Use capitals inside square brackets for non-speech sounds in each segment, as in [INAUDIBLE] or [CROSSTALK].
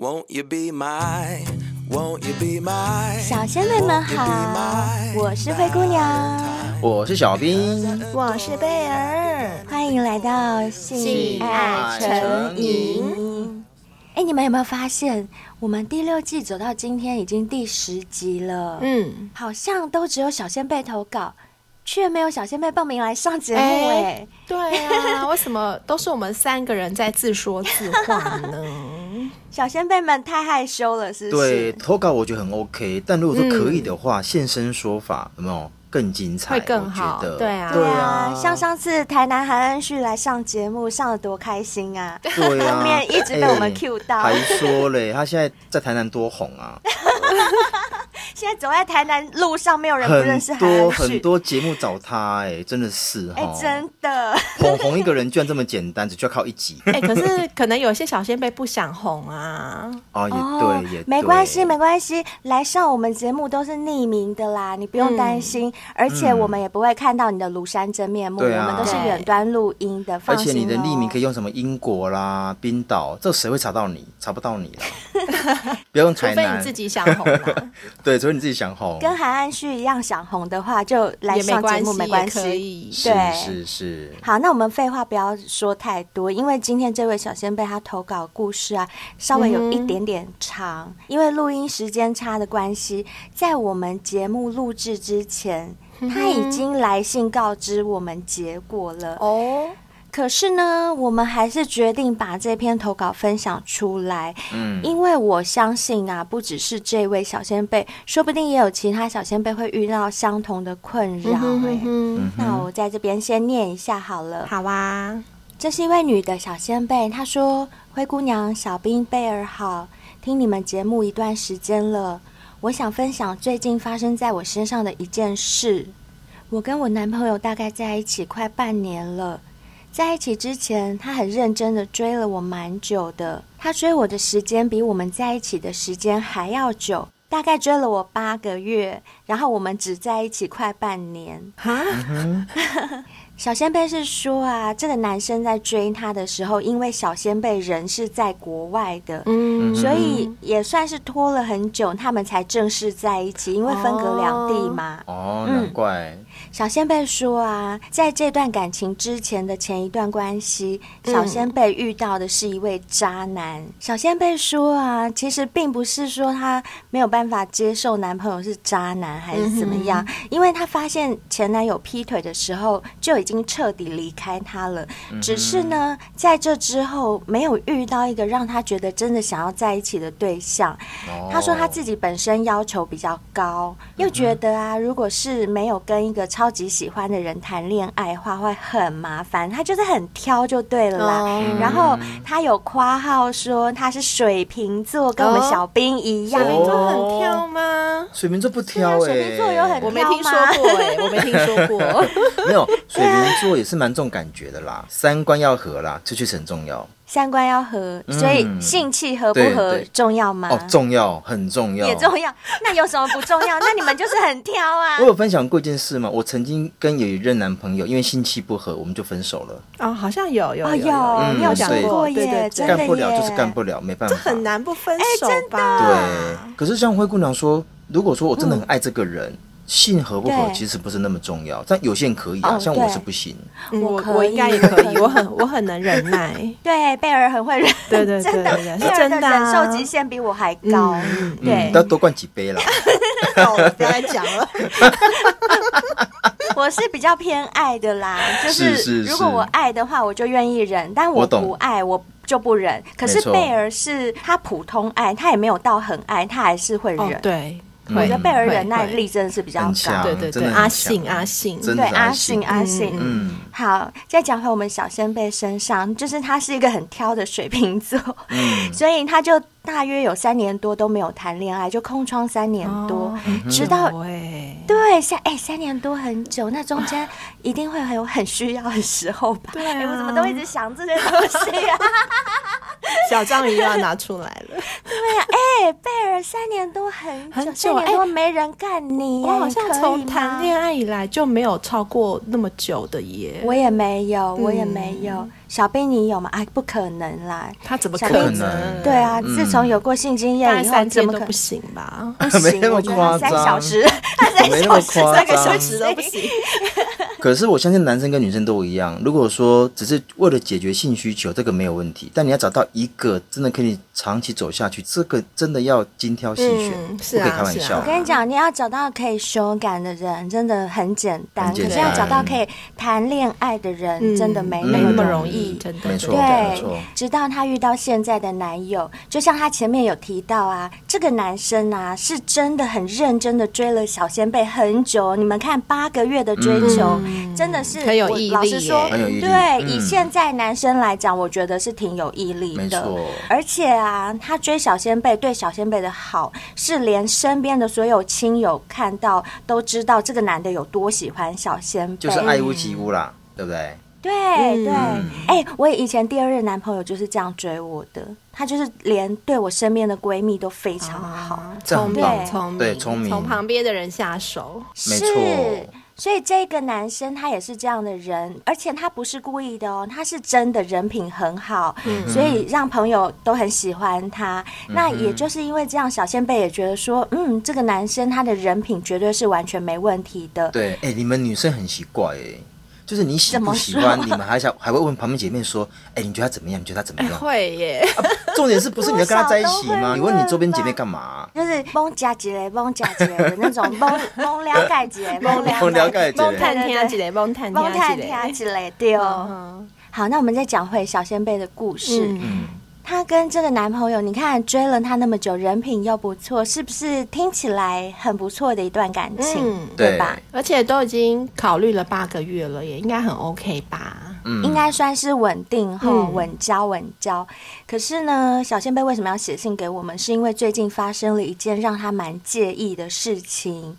小仙妹们好，我是灰姑娘，我是小兵，我是贝儿，欢迎来到性爱成瘾。哎，你们有没有发现，我们第六季走到今天已经第十集了？嗯，好像都只有小仙贝投稿。却没有小仙妹报名来上节目哎、欸，对啊，为什么都是我们三个人在自说自话呢？小先辈们太害羞了，是不是？对，投稿我觉得很 OK，但如果说可以的话，嗯、现身说法有没有？更精彩，会更好。对啊，对啊，像上次台南韩恩旭来上节目，上的多开心啊！对啊，后 [LAUGHS] 面一直被我们 cue 到，还说嘞，他现在在台南多红啊！[LAUGHS] 现在走在台南路上，没有人不认识。很多很多节目找他，哎，真的是哎，真的捧红一个人居然这么简单，只需要靠一集。[LAUGHS] 哎，可是 [LAUGHS] 可能有些小仙贝不想红啊。哦，也对，也没关系，没关系，来上我们节目都是匿名的啦，你不用担心。而且我们也不会看到你的庐山真面目，嗯、我们都是远端录音的。放心哦、而且你的匿名可以用什么英国啦、[LAUGHS] 冰岛，这谁会查到你？查不到你了。不用台南，除非你自己想红。对，除非你自己想红。跟韩安旭一样想红的话，就来上节目没关系。可以，对，是是是。好，那我们废话不要说太多，因为今天这位小仙贝他投稿故事啊，稍微有一点点长，嗯、因为录音时间差的关系，在我们节目录制之前。他已经来信告知我们结果了哦，可是呢，我们还是决定把这篇投稿分享出来。嗯，因为我相信啊，不只是这位小先辈，说不定也有其他小先辈会遇到相同的困扰。哎，那我在这边先念一下好了。好啊，这是一位女的小先辈，她说：“灰姑娘、小兵、贝儿好，听你们节目一段时间了。”我想分享最近发生在我身上的一件事。我跟我男朋友大概在一起快半年了，在一起之前，他很认真的追了我蛮久的。他追我的时间比我们在一起的时间还要久，大概追了我八个月，然后我们只在一起快半年。哈？[LAUGHS] 小仙贝是说啊，这个男生在追她的时候，因为小仙贝人是在国外的，嗯，所以也算是拖了很久，他们才正式在一起，因为分隔两地嘛。哦，难怪。嗯小仙贝说啊，在这段感情之前的前一段关系，小仙贝遇到的是一位渣男。嗯、小仙贝说啊，其实并不是说她没有办法接受男朋友是渣男还是怎么样，嗯、因为她发现前男友劈腿的时候就已经彻底离开她了。嗯、只是呢，在这之后没有遇到一个让她觉得真的想要在一起的对象。她、哦、说她自己本身要求比较高，又觉得啊，如果是没有跟一个超级喜欢的人谈恋爱的话会很麻烦，他就是很挑就对了啦。嗯、然后他有夸号说他是水瓶座，跟我们小兵一样。水瓶座很挑吗？水瓶座不挑哎、欸，水瓶座有很挑吗？我没听说过哎、欸，我没听说过。[LAUGHS] 没有，水瓶座也是蛮重感觉的啦，三观要合啦，这确实很重要。三观要合，所以性气合不合重要吗？哦，重要，很重要，也重要。那有什么不重要？[LAUGHS] 那你们就是很挑啊。我有分享过一件事吗？我曾经跟有一任男朋友，因为性气不合，我们就分手了。哦，好像有有有，你有讲过耶，干不了就是干不了，没办法。这很难不分手吧？对。可是像灰姑娘说，如果说我真的很爱这个人。性合不合其实不是那么重要，但有些人可以啊，像我是不行。我我应该也可以，我很我很能忍耐。[LAUGHS] 对，贝儿很会忍，对对对，真的，贝儿的忍受极限比我还高。对，要多灌几杯啦。[LAUGHS] 不要再讲了。[LAUGHS] 我是比较偏爱的啦，就是如果我爱的话，我就愿意忍；但我不爱，我就不忍。可是贝儿是他普通爱，他也没有到很爱，他还是会忍。对。我觉得贝儿忍耐力真的是比较高，对对对，阿信阿信，对阿信。阿信，嗯，好，再讲回我们小仙贝身上，就是他是一个很挑的水瓶座，嗯，[LAUGHS] 所以他就大约有三年多都没有谈恋爱，就空窗三年多，直到对三哎三年多很久，那中间一定会很有很需要的时候吧？对，我怎么都一直想这些东西啊？[LAUGHS] 小章鱼又要拿出来了。对呀、啊，哎、欸，贝尔三年多很久，很久三年多没人干你，我好像从谈恋爱爱以来就没有超过那么久的耶。我也没有，我也没有。嗯、小兵，你有吗？啊，不可能啦，他怎么可能？对啊，嗯、自从有过性经验以后，怎么可能不行吧？不行，没那么夸张，三小时，三小时，三个小时都不行。[LAUGHS] 可是我相信男生跟女生都一样，如果说只是为了解决性需求，这个没有问题。但你要找到一个真的可以长期走下去，这个真的要精挑细选，嗯、不可以开玩笑。我跟你讲，你要找到可以修改的人，真的很简单。可是要找到可以谈恋爱的人，嗯、真的没没那么容易。真的，没错，对。直到她遇到现在的男友，就像她前面有提到啊，这个男生啊，是真的很认真的追了小仙贝很久。你们看，八个月的追求，嗯、真的是。很有毅力，老实说，对，嗯、以现在男生来讲，我觉得是挺有毅力的。没错，而且啊，他追小仙贝，对小仙贝的好，是连身边的所有亲友看到都知道这个男的有多喜欢小仙贝，就是爱屋及乌啦，嗯、对不对？对对，哎、我以前第二任男朋友就是这样追我的，他就是连对我身边的闺蜜都非常好，聪明，聪明，对，聪明，从旁边的人下手，没错。所以这个男生他也是这样的人，而且他不是故意的哦，他是真的人品很好，嗯、所以让朋友都很喜欢他。嗯、那也就是因为这样，小仙贝也觉得说，嗯，这个男生他的人品绝对是完全没问题的。对，哎、欸，你们女生很奇怪哎。就是你喜不喜欢，你们还想还会问旁边姐妹说：“哎，你觉得他怎么样？你觉得他怎么样？”会耶。重点是不是你要跟他在一起吗？你问你周边姐妹干嘛？就是蒙加几嘞，蒙加几雷的那种蒙蒙 [LAUGHS] 了解几嘞，蒙了解几嘞，蒙探听几嘞，蒙探蒙探听几嘞，对哦。好，那我们再讲回小仙贝的故事。嗯。她跟这个男朋友，你看追了他那么久，人品又不错，是不是听起来很不错的一段感情？嗯、对吧？而且都已经考虑了八个月了，也应该很 OK 吧？嗯，应该算是稳定后稳交稳交。可是呢，小仙贝为什么要写信给我们？是因为最近发生了一件让他蛮介意的事情，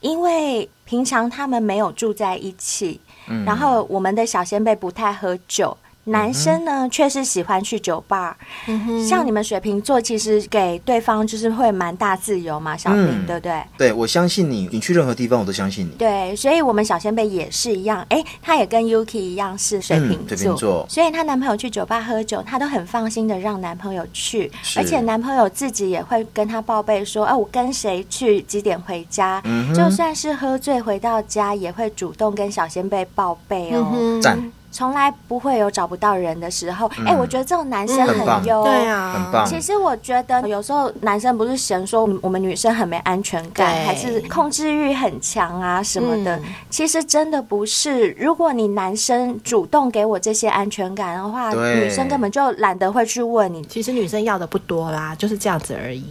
因为平常他们没有住在一起，嗯、然后我们的小仙贝不太喝酒。男生呢，却是喜欢去酒吧。嗯、像你们水瓶座，其实给对方就是会蛮大自由嘛，小明，嗯、对不对？对，我相信你，你去任何地方我都相信你。对，所以我们小仙贝也是一样。哎，他也跟 Yuki 一样是水瓶座，嗯、水瓶座，所以她男朋友去酒吧喝酒，她都很放心的让男朋友去，而且男朋友自己也会跟她报备说，哎，我跟谁去，几点回家。嗯、就算是喝醉回到家，也会主动跟小仙贝报备哦。赞、嗯。从来不会有找不到人的时候。哎、嗯欸，我觉得这种男生很优，对啊，很棒。其实我觉得有时候男生不是嫌说我们女生很没安全感，还是控制欲很强啊什么的。嗯、其实真的不是。如果你男生主动给我这些安全感的话，女生根本就懒得会去问你。其实女生要的不多啦，就是这样子而已。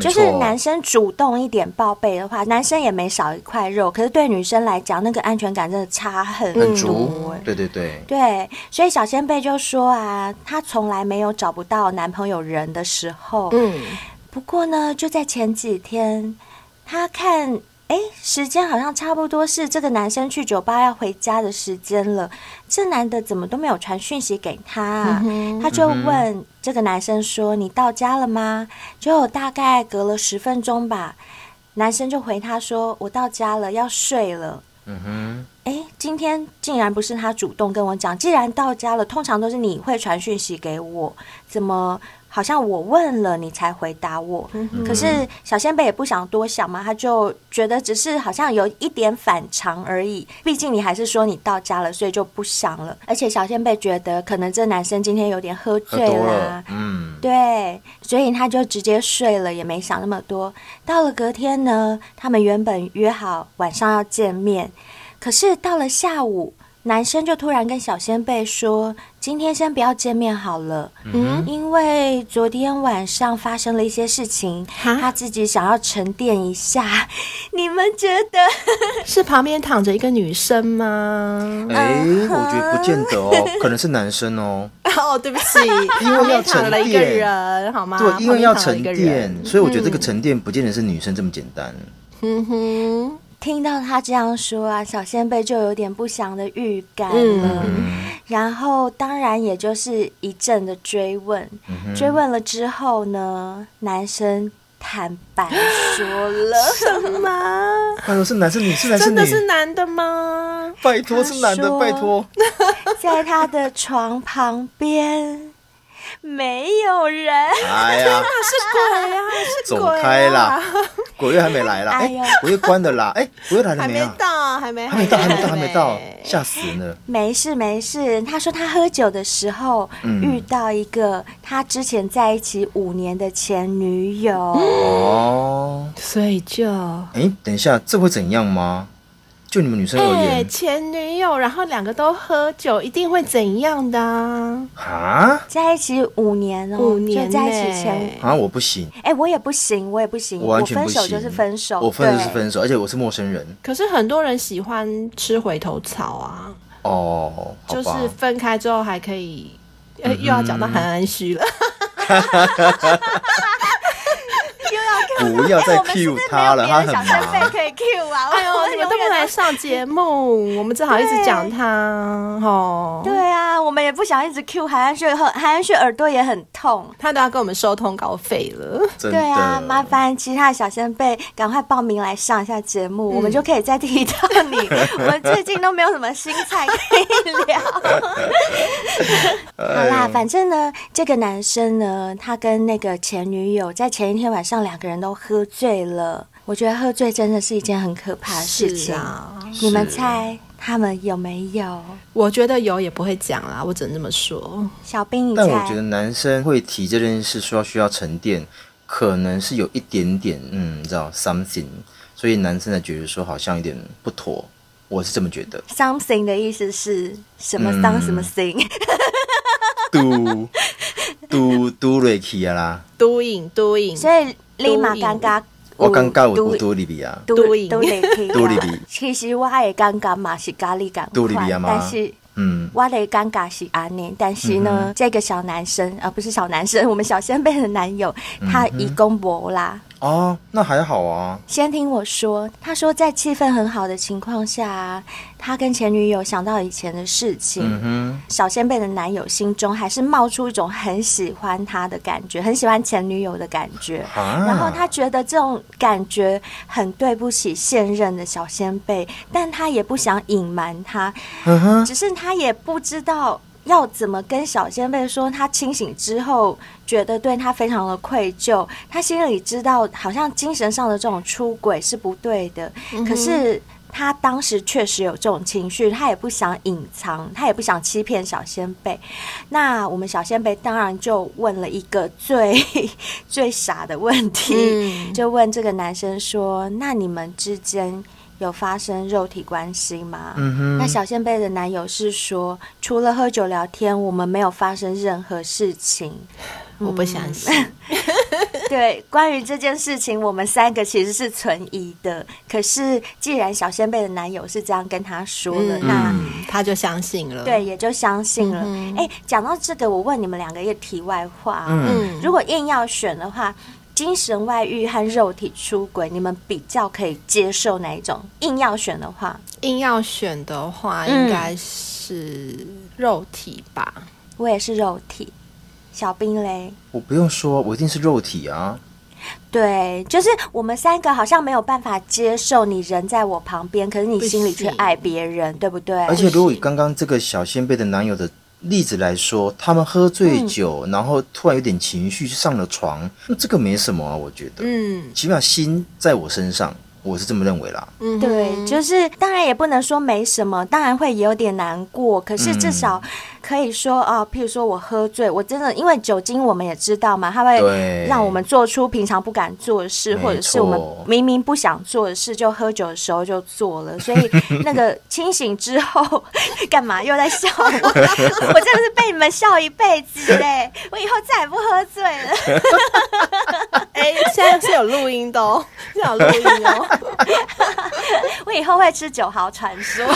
就是男生主动一点报备的话，男生也没少一块肉。可是对女生来讲，那个安全感真的差很多。很足。对对对。对，所以小仙贝就说啊，她从来没有找不到男朋友人的时候。嗯，不过呢，就在前几天，她看，哎，时间好像差不多是这个男生去酒吧要回家的时间了。这男的怎么都没有传讯息给她啊？嗯哼，她就问这个男生说：“你到家了吗？”就大概隔了十分钟吧，男生就回她说：“我到家了，要睡了。”嗯哼。哎，今天竟然不是他主动跟我讲。既然到家了，通常都是你会传讯息给我，怎么好像我问了你才回答我？嗯、可是小仙贝也不想多想嘛，他就觉得只是好像有一点反常而已。毕竟你还是说你到家了，所以就不想了。而且小仙贝觉得可能这男生今天有点喝醉啦，嗯，对，所以他就直接睡了，也没想那么多。到了隔天呢，他们原本约好晚上要见面。可是到了下午，男生就突然跟小仙贝说：“今天先不要见面好了，嗯，因为昨天晚上发生了一些事情，他自己想要沉淀一下。[LAUGHS] 你们觉得 [LAUGHS] 是旁边躺着一个女生吗？哎，我觉得不见得哦，可能是男生哦。[LAUGHS] 哦，对不起，因为要沉淀一个人，好吗？对，因为要沉淀，所以我觉得这个沉淀不见得是女生这么简单。嗯哼。听到他这样说啊，小仙贝就有点不祥的预感了。嗯然后当然也就是一阵的追问，嗯追问了之后呢，男生坦白说了什么？他说是男是女是男是女？真的是男的吗？拜托是男的，拜托。在他的床旁边没有人。哎呀，是鬼啊！是走鬼、啊！开啦！鬼月还没来啦，哎鬼月关的啦，哎，鬼月来了还没没啊？到，还没，还没到，还没到，还没到，吓死人了。没事没事，他说他喝酒的时候、嗯遇到一个他之前在一起五年的前女友。哦，所以就哎，等一下，这会怎样吗？就你们女生而哎、言，前女友，然后两个都喝酒，一定会怎样的、啊？啊在一起五年哦，五年就在一起前，啊，我不行，哎，我也不行，我也不行，我完全不行。分手就是分手，我分的是分手，而且我是陌生人。可是很多人喜欢吃回头草啊，哦，就是。分开之后还可以，呃，嗯又要讲到韩安虚了。[LAUGHS] 不要再哎我们是 cue 他了，他很没有别的小先辈忙。可以 cue 啊！哎呦，我你们都不来上节目，[LAUGHS] 我们只好一直讲他哦。对啊，我们也不想一直 cue 韩安旭，韩安旭耳朵也很痛。他都要跟我们收通告费了。真对啊，麻烦其他的小先辈赶快报名来上一下节目，我们就可以再提到你。[LAUGHS] 我们最近都没有什么新菜可以聊。[LAUGHS] 好啦，反正呢，这个男生呢，他跟那个前女友在前一天晚上两个人都喝醉了。我觉得喝醉真的是一件很可怕的事情。是啊，你们猜他们有没有？我觉得有也不会讲啦，我只能这么说。小兵，你但？我觉得男生会提这件事，说需要沉淀，可能是有一点点，嗯，你知道 something，所以男生才觉得说好像有点不妥，我是这么觉得。something 的意思是什么嗯 some 什么 thing？嘟嘟嘟瑞奇啊啦，都影都影，所以立马尴尬。我尴尬有嘟有嘟里比啊，都都赢都得去啊。都里比其实我的尴尬嘛，是咖喱感都里比啊吗但是嗯，我的尴尬是安尼，但是呢，这个小男生啊、呃、不是小男生，我们小先辈的男友，他已公博啦。哦，那还好啊，先听我说，他说在气氛很好的情况下，他跟前女友想到以前的事情。嗯小先辈的男友心中还是冒出一种很喜欢他的感觉，很喜欢前女友的感觉。啊，然后他觉得这种感觉很对不起现任的小先辈，但他也不想隐瞒他，嗯，只是他也不知道要怎么跟小先辈说。他清醒之后，觉得对他非常的愧疚，他心里知道好像精神上的这种出轨是不对的，可是。他当时确实有这种情绪，他也不想隐藏，他也不想欺骗小仙贝。那我们小仙贝当然就问了一个最 [LAUGHS] 最傻的问题，嗯就问这个男生说：“那你们之间有发生肉体关系吗？”嗯哼，那小仙贝的男友是说：“除了喝酒聊天，我们没有发生任何事情。[LAUGHS] ”我不相信。[LAUGHS] 对，关于这件事情，我们三个其实是存疑的。可是，既然小仙贝的男友是这样跟他说的，嗯那他就相信了。对也就相信了。嗯哎、讲到这个，我问你们两个一个题外话啊、嗯如果硬要选的话，精神外遇和肉体出轨，你们比较可以接受哪一种？硬要选的话，硬要选的话，嗯应该是肉体吧。我也是肉体。小兵嘞，我不用说，我一定是肉体啊，对，就是我们三个好像没有办法接受你人在我旁边，可是你心里却爱别人，对不对？而且如果以刚刚这个小先辈的男友的例子来说，他们喝醉酒，然后突然有点情绪上了床，那这个没什么啊，我觉得，嗯。起码心在我身上，我是这么认为啦。嗯，对，就是当然也不能说没什么，当然会有点难过，可是至少可以说啊、譬如说我喝醉，我真的因为酒精，我们也知道嘛，它会对让我们做出平常不敢做的事，或者是我们明明不想做的事，就喝酒的时候就做了，所以那个清醒之后干嘛又在笑我？[LAUGHS] 我真的是被你们笑一辈子嘞！我以后再也不喝醉了。[LAUGHS] 哎、现在是有录音的哦，是有录音哦。[LAUGHS] 我以后会吃酒豪传说，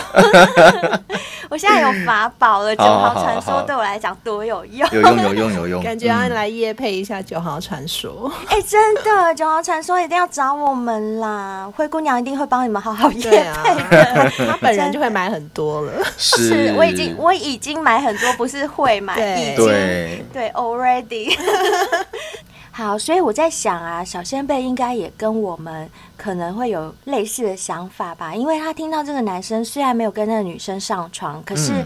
我现在有法宝了，九号传说好对我来讲多有用。有用有用有用，[LAUGHS] 感觉要嗯来夜配一下《九号传说》哎、真的，九号传说一定要找我们啦！灰姑娘一定会帮你们好好业对啊配。[LAUGHS] 他本人就会买很多了。是我已经我已经买很多，不是会买，对已经对对 already。好，所以我在想啊，小仙贝应该也跟我们可能会有类似的想法吧，因为他听到这个男生虽然没有跟那个女生上床，可是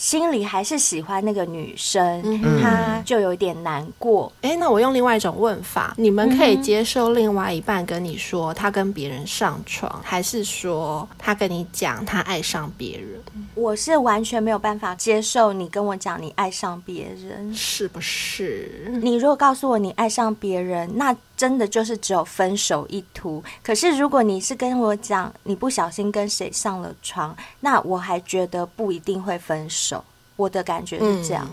心里还是喜欢那个女生，嗯他就有点难过。哎，那我用另外一种问法，你们可以接受另外一半跟你说他跟别人上床，还是说他跟你讲他爱上别人，我是完全没有办法接受你跟我讲你爱上别人。是不是？你如果告诉我你爱上别人，那真的就是只有分手一途。可是如果你是跟我讲你不小心跟谁上了床，那我还觉得不一定会分手。我的感觉是这样。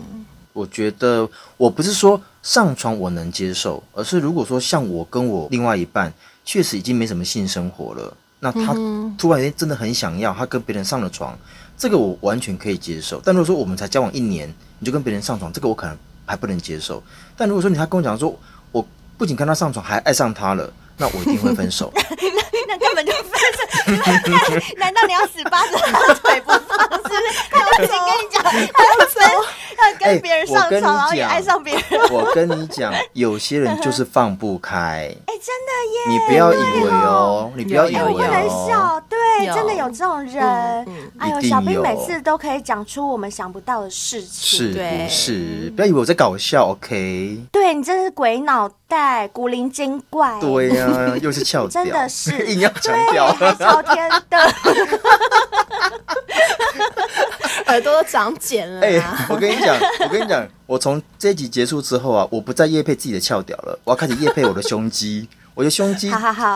我觉得我不是说上床我能接受，而是如果说像我跟我另外一半确实已经没什么性生活了，那他突然间真的很想要，他跟别人上了床，这个我完全可以接受。但如果说我们才交往一年，你就跟别人上床，这个我可能还不能接受。但如果说你他跟我讲说，我不仅跟他上床，还爱上他了，那我一定会分手。[LAUGHS] 那根本就分手。难道你要死扒着他腿不放？是不是？我已经跟你讲，他要分，要跟别人上床，然后也爱上别人。我跟你讲，有些人就是放不开，哎、真的耶！你不要以为哦，你不要以为有有不能。笑，对，真的有这种人。哎呦，小兵每次都可以讲出我们想不到的事情。是不是？不要以为我在搞笑，OK？对你真是鬼脑袋、古灵精怪。对呀、又是翘掉，真的是硬要强，调。还朝天的。[LAUGHS] 耳朵都长茧了哎、啊！我跟你讲，我跟你讲，我从这一集结束之后啊，我不再夜配自己的翘屌了，我要开始夜配我的胸肌。[LAUGHS] 我的胸肌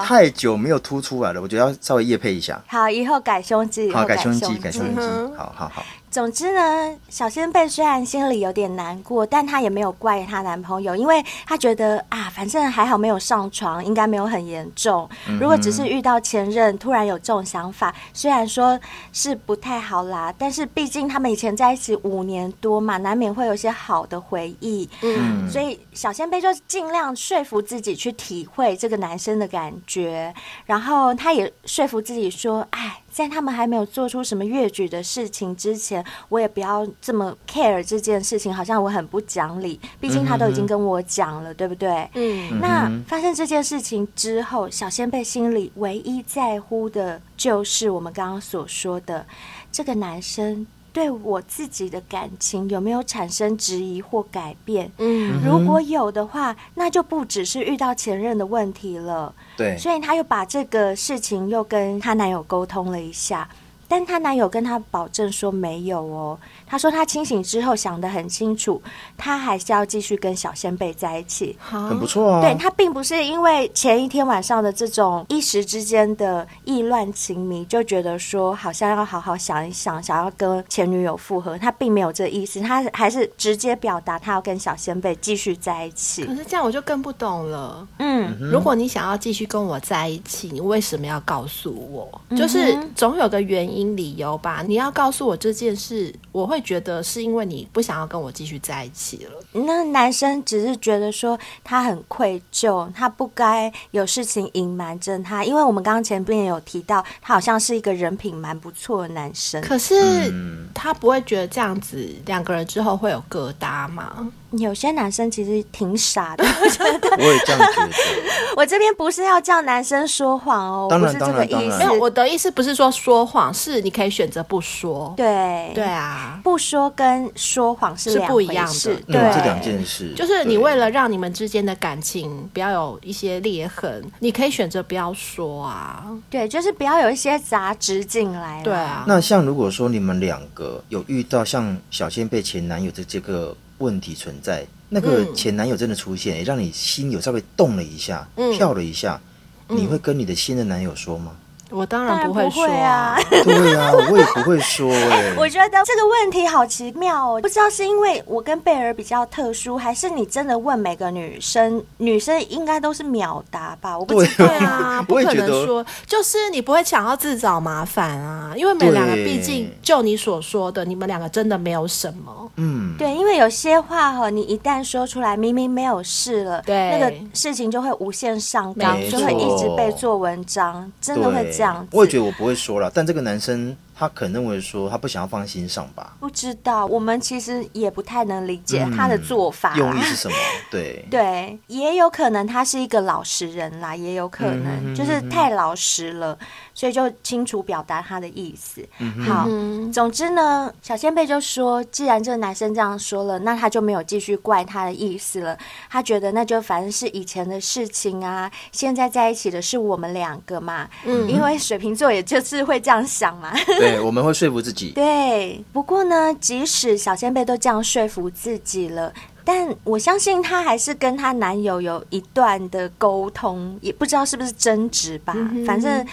太久没有凸出来了，我觉得要稍微夜配一下。好，以后改胸肌，好，改胸胸肌，改胸肌好好好。总之呢，小仙贝虽然心里有点难过，但她也没有怪她男朋友，因为她觉得啊，反正还好没有上床，应该没有很严重。如果只是遇到前任，突然有这种想法，虽然说是不太好啦，但是毕竟他们以前在一起五年多嘛，难免会有一些好的回忆。嗯，所以小仙贝就尽量说服自己去体会这个男生的感觉，然后她也说服自己说：“哎，在他们还没有做出什么越矩的事情之前，我也不要这么 care 这件事情，好像我很不讲理。毕竟他都已经跟我讲了，对不对？”嗯，那发生这件事情之后，小仙贝心里唯一在乎的就是我们刚刚所说的这个男生对我自己的感情有没有产生质疑或改变。嗯，如果有的话，那就不只是遇到前任的问题了。对，所以她又把这个事情又跟她男友沟通了一下，但她男友跟她保证说没有哦。他说他清醒之后想得很清楚，他还是要继续跟小仙贝在一起。好，很不错啊。对他并不是因为前一天晚上的这种一时之间的意乱情迷，就觉得说好像要好好想一想，想要跟前女友复合。他并没有这意思，他还是直接表达他要跟小仙贝继续在一起可。是这样我就更不懂了。嗯，如果你想要继续跟我在一起，你为什么要告诉我？嗯就是总有个原因理由吧。你要告诉我这件事，我会觉得是因为你不想要跟我继续在一起了。那男生只是觉得说他很愧疚，他不该有事情隐瞒着他，因为我们刚刚前面也有提到，他好像是一个人品蛮不错的男生。可是嗯他不会觉得这样子两个人之后会有疙瘩吗？有些男生其实挺傻的，[LAUGHS] 我也这样觉得。[LAUGHS] 我这边不是要叫男生说谎哦，当然不是这个意思当然当然。没有，我的意思不是说说谎，是你可以选择不说。对对啊，不说跟说谎是是两不一样的对，这两件事就是你对为了让你们之间的感情不要有一些裂痕，你可以选择不要说啊。对，就是不要有一些杂质进来。对，啊，那像如果说你们两个有遇到像小仙被前男友的这个问题存在，那个嗯。前男友真的出现，也让你心有稍微动了一下，嗯。跳了一下，你会跟你的新的男友说吗？我当然不会说啊，[LAUGHS] 对啊，我也不会说哎。我觉得这个问题好奇妙哦，不知道是因为我跟贝尔比较特殊，还是你真的问每个女生，女生应该都是秒答吧？我不知道啊，不可能说，[LAUGHS] 就是你不会想要自找麻烦啊，因为你们两个毕竟就你所说的，你们两个真的没有什么。嗯，对，因为有些话哈，你一旦说出来，明明没有事了，对，那个事情就会无限上纲，就会一直被做文章，真的会这样我也觉得我不会说了，但这个男生。他可能认为说他不想要放心上吧？不知道，我们其实也不太能理解他的做法，嗯、用意是什么？对 [LAUGHS] 对，也有可能他是一个老实人啦，也有可能就是太老实了，嗯、所以就清楚表达他的意思。嗯、好，总之呢，小仙贝就说，既然这个男生这样说了，那他就没有继续怪他的意思了。他觉得那就反正是以前的事情啊，现在在一起的是我们两个嘛。嗯，因为水瓶座也就是会这样想嘛。对。对，我们会说服自己。对，不过呢，即使小仙贝都这样说服自己了，但我相信她还是跟她男友有一段的沟通，也不知道是不是争执吧，嗯、反正。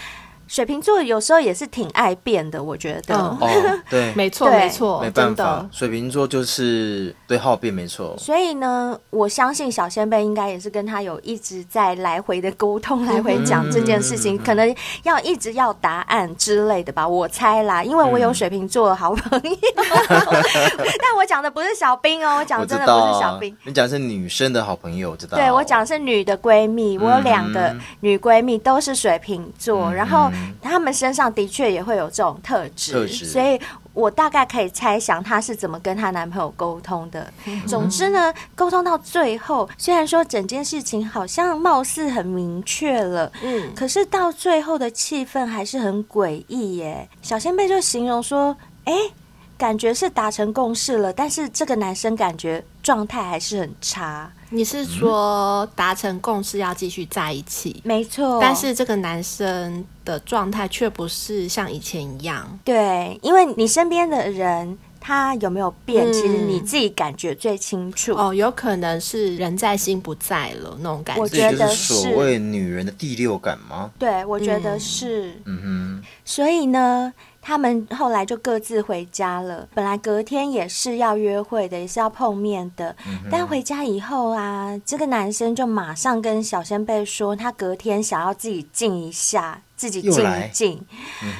水瓶座有时候也是挺爱变的，我觉得。哦，[LAUGHS] 对，没错，没错，没办法。水瓶座就是对好变，没错。所以呢，我相信小仙贝应该也是跟他有一直在来回的沟通，来回讲这件事情，可能要一直要答案之类的吧，我猜啦。因为我有水瓶座的好朋友，[LAUGHS] 但我讲的不是小兵哦，我讲的真的不是小兵。你讲的是女生的好朋友，知道？对，我讲的是女的闺蜜，我有两个女闺蜜都是水瓶座，然后。他们身上的确也会有这种特质，特质，所以我大概可以猜想她是怎么跟她男朋友沟通的。嗯、总之呢，沟通到最后，虽然说整件事情好像貌似很明确了，嗯，可是到最后的气氛还是很诡异耶。小仙贝就形容说：“哎、欸，感觉是达成共识了，但是这个男生感觉状态还是很差。”你是说达成共识要继续在一起？没错，但是这个男生的状态却不是像以前一样。对，因为你身边的人他有没有变，嗯、其实你自己感觉最清楚。哦，有可能是人在心不在了那种感觉。我觉得是所谓女人的第六感吗？对，我觉得是。嗯哼，所以呢。他们后来就各自回家了。本来隔天也是要约会的，也是要碰面的。嗯、但回家以后啊，这个男生就马上跟小仙贝说，他隔天想要自己静一下，自己静一静。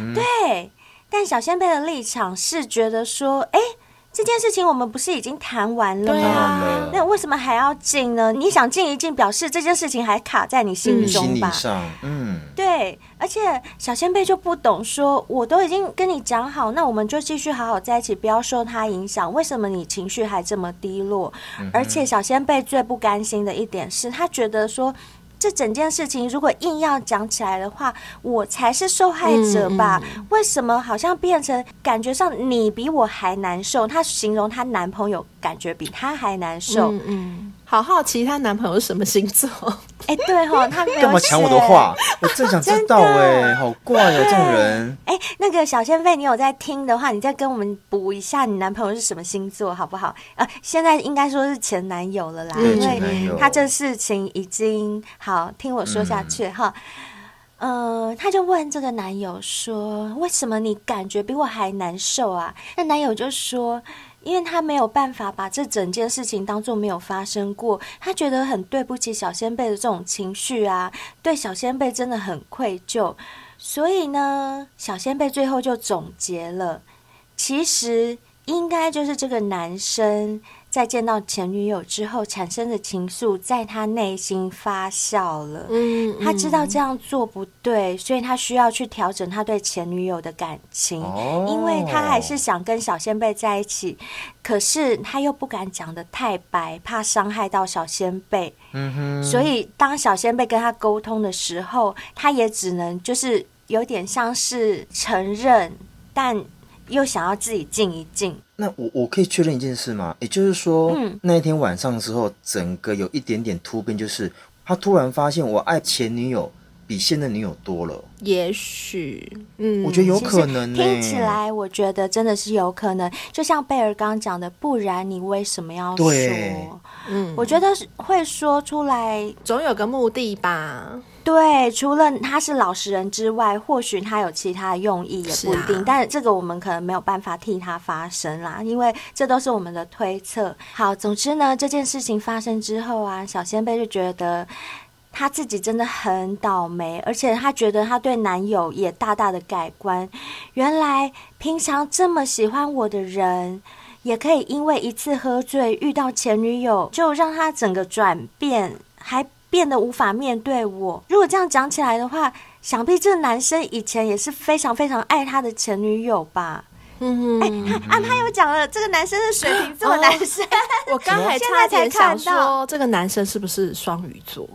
嗯、对，但小仙贝的立场是觉得说，哎。这件事情我们不是已经谈完了吗？对啊，那为什么还要静呢？你想静一静，表示这件事情还卡在你心中吧？嗯，对。而且小先辈就不懂说，我都已经跟你讲好，那我们就继续好好在一起，不要受他影响。为什么你情绪还这么低落？嗯、而且小先辈最不甘心的一点是，他觉得说。这整件事情如果硬要讲起来的话，我才是受害者吧？嗯嗯、为什么好像变成感觉上你比我还难受？她形容她男朋友感觉比她还难受。嗯嗯好好奇她男朋友是什么星座？[LAUGHS] 哎，对哈，他没有干嘛抢我的话？[LAUGHS] 我正想知道哎，好怪哦，这种人。[LAUGHS] 哎，那个小仙贝，你有在听的话，你再跟我们补一下，你男朋友是什么星座，好不好？呃，现在应该说是前男友了啦，因为他这事情已经好，听我说下去哈。呃，他就问这个男友说：“为什么你感觉比我还难受啊？”那男友就说。因为他没有办法把这整件事情当做没有发生过，他觉得很对不起小仙贝的这种情绪啊，对小仙贝真的很愧疚，所以呢，小仙贝最后就总结了，其实应该就是这个男生。在见到前女友之后产生的情愫，在他内心发酵了。嗯，他知道这样做不对，所以他需要去调整他对前女友的感情，哦、因为他还是想跟小仙贝在一起，可是他又不敢讲的太白，怕伤害到小仙贝。嗯哼，所以当小仙贝跟他沟通的时候，他也只能就是有点像是承认，但。又想要自己静一静，那我我可以确认一件事吗？也就是说，嗯、那一天晚上之后，整个有一点点突变，就是他突然发现我爱前女友比现任女友多了。也许，嗯，我觉得有可能。听起来，我觉得真的是有可能。就像贝尔刚刚讲的，不然你为什么要说？对，嗯，我觉得会说出来，总有个目的吧。对，除了他是老实人之外，或许他有其他的用意也不一定。是啊、但这个我们可能没有办法替他发声啦，因为这都是我们的推测。好，总之呢，这件事情发生之后啊，小仙贝就觉得他自己真的很倒霉，而且他觉得他对男友也大大的改观。原来平常这么喜欢我的人，也可以因为一次喝醉遇到前女友，就让他整个转变，还。变得无法面对我。如果这样讲起来的话，想必这个男生以前也是非常非常爱他的前女友吧？嗯哼，哎、欸，啊，他又讲了，这个男生是水瓶座男生。哦、我刚才差点想到，这个男生是不是双鱼座？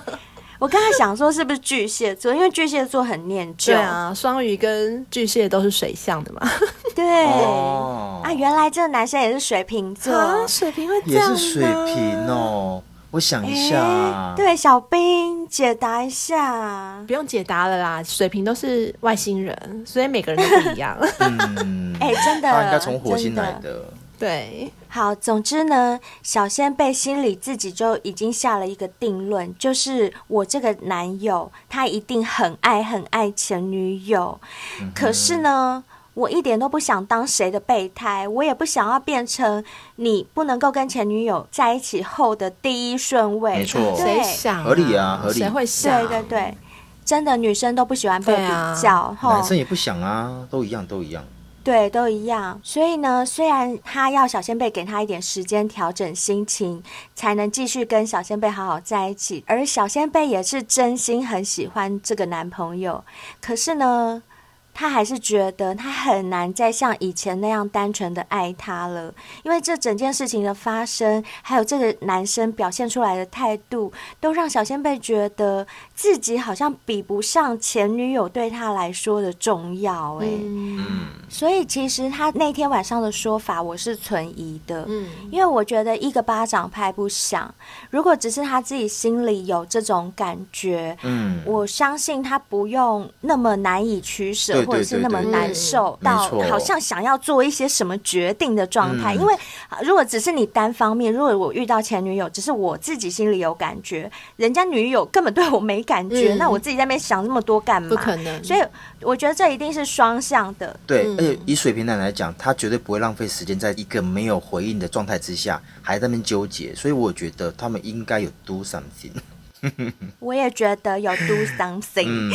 [LAUGHS] 我刚才想说是不是巨蟹座？因为巨蟹座很念旧。对啊，双鱼跟巨蟹都是水象的嘛。对、哦、啊，原来这个男生也是水瓶座。啊，水瓶会这样也是水瓶哦。我想一下、啊欸，对，小兵解答一下，不用解答了啦。水瓶都是外星人，所以每个人都不一样。[LAUGHS] 嗯，哎、欸，真的，他应该从火星来的。的对，好，总之呢，小仙贝心里自己就已经下了一个定论，就是我这个男友他一定很爱很爱前女友，嗯、可是呢。我一点都不想当谁的备胎，我也不想要变成你不能够跟前女友在一起后的第一顺位。没错，谁想、啊、合理啊，合理。谁会想？对对对，真的女生都不喜欢被比较，啊、男生也不想啊，都一样，都一样。对，都一样。所以呢，虽然他要小仙贝给他一点时间调整心情，才能继续跟小仙贝好好在一起，而小仙贝也是真心很喜欢这个男朋友，可是呢。他还是觉得他很难再像以前那样单纯的爱他了，因为这整件事情的发生，还有这个男生表现出来的态度，都让小仙贝觉得自己好像比不上前女友对他来说的重要。哎，嗯，所以其实他那天晚上的说法，我是存疑的。嗯，因为我觉得一个巴掌拍不响。如果只是他自己心里有这种感觉，嗯，我相信他不用那么难以取舍。或者是那么难受到好像想要做一些什么决定的状态，因为如果只是你单方面，如果我遇到前女友，只是我自己心里有感觉，人家女友根本对我没感觉，那我自己在那边想那么多干嘛？不可能。所以我觉得这一定是双向的。对，而且以水瓶男来讲，他绝对不会浪费时间在一个没有回应的状态之下还在那边纠结，所以我觉得他们应该有 do something。[LAUGHS] 我也觉得有 do something，嗯，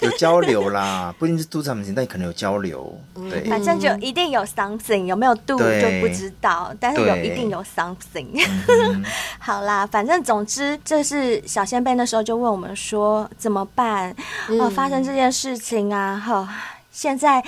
有交流啦，[LAUGHS] 不一定是 do something，但可能有交流，对，反正就一定有 something，有没有 do 就不知道，但是有一定有 something。[LAUGHS] 好啦，反正总之，这是小先贝那时候就问我们说怎么办？哦，发生这件事情啊，哈，现在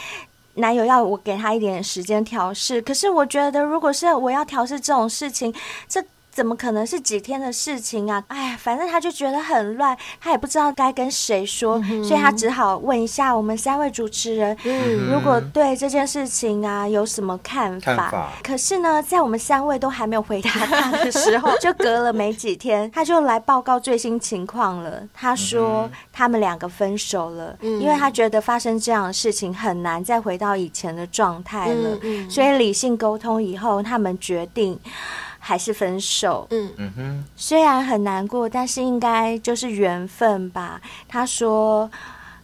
男友要我给他一点时间调试，可是我觉得如果是我要调试这种事情，这。怎么可能是几天的事情啊？哎，反正他就觉得很乱，他也不知道该跟谁说，嗯、所以他只好问一下我们三位主持人，嗯、如果对这件事情啊有什么看法？看法。可是呢，在我们三位都还没有回答他的时候，[LAUGHS] 就隔了没几天，他就来报告最新情况了。他说他们两个分手了，嗯、因为他觉得发生这样的事情很难再回到以前的状态了，嗯嗯、所以理性沟通以后，他们决定。还是分手，嗯。嗯哼，虽然很难过，但是应该就是缘分吧。他说，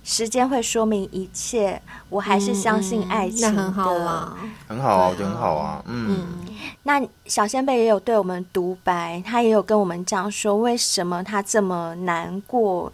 时间会说明一切，我还是相信爱情的，嗯嗯、那很好啊，很好啊，我觉得很好啊，嗯。嗯。那小仙贝也有对我们独白，他也有跟我们讲说，为什么他这么难过。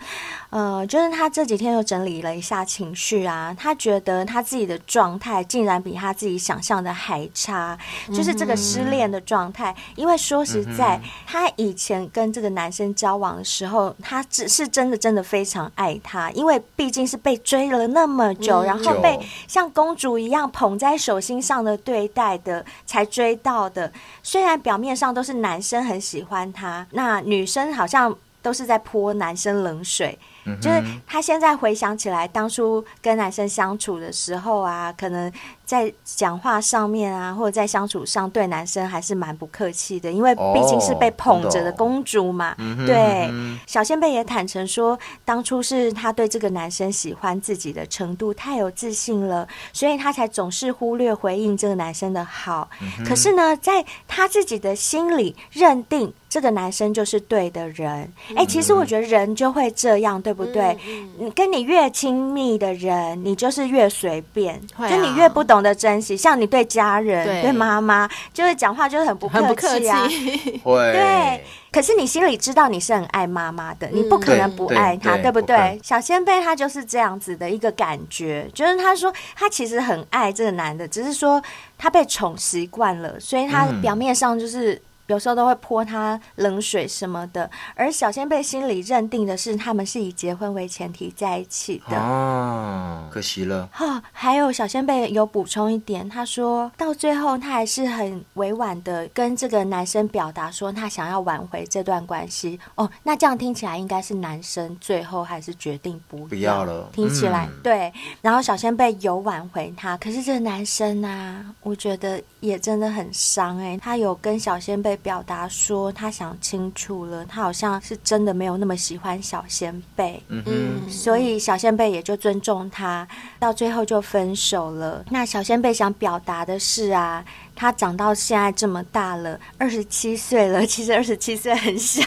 呃，就是他这几天又整理了一下情绪啊，他觉得他自己的状态竟然比他自己想象的还差，就是这个失恋的状态。因为说实在，他以前跟这个男生交往的时候，他只是真的真的非常爱他，因为毕竟是被追了那么久，然后被像公主一样捧在手心上的对待的，才追到的。虽然表面上都是男生很喜欢他，那女生好像都是在泼男生冷水。就是他现在回想起来，当初跟男生相处的时候啊，可能在讲话上面啊，或者在相处上，对男生还是蛮不客气的，因为毕竟是被捧着的公主嘛。哦、对，小仙贝也坦诚说，当初是她对这个男生喜欢自己的程度太有自信了，所以她才总是忽略回应这个男生的好。可是呢，在她自己的心里认定这个男生就是对的人。哎，其实我觉得人就会这样，对。不对？你、嗯嗯、跟你越亲密的人，你就是越随便，啊、就你越不懂得珍惜。像你对家人、对，妈妈，就是讲话就是很不客气啊，[LAUGHS] [LAUGHS] 会对。可是你心里知道你是很爱妈妈的，你不可能不爱她，嗯、对，不对？小先贝他就是这样子的一个感觉，就是他说他其实很爱这个男的，只是说他被宠习惯了，所以他表面上就是。有时候都会泼他冷水什么的，而小仙贝心里认定的是他们是以结婚为前提在一起的。哦，可惜了。哈，还有小仙贝有补充一点，他说到最后他还是很委婉的跟这个男生表达说他想要挽回这段关系。哦，那这样听起来应该是男生最后还是决定不要，不要了。听起来、嗯、对。然后小仙贝有挽回他，可是这个男生啊，我觉得也真的很伤哎、欸。他有跟小仙贝。表达说他想清楚了，他好像是真的没有那么喜欢小先贝，嗯，所以小先贝也就尊重他，到最后就分手了。那小先贝想表达的是啊，他长到现在这么大了，二十七岁了，[LAUGHS] 其实二十七岁很小。[LAUGHS]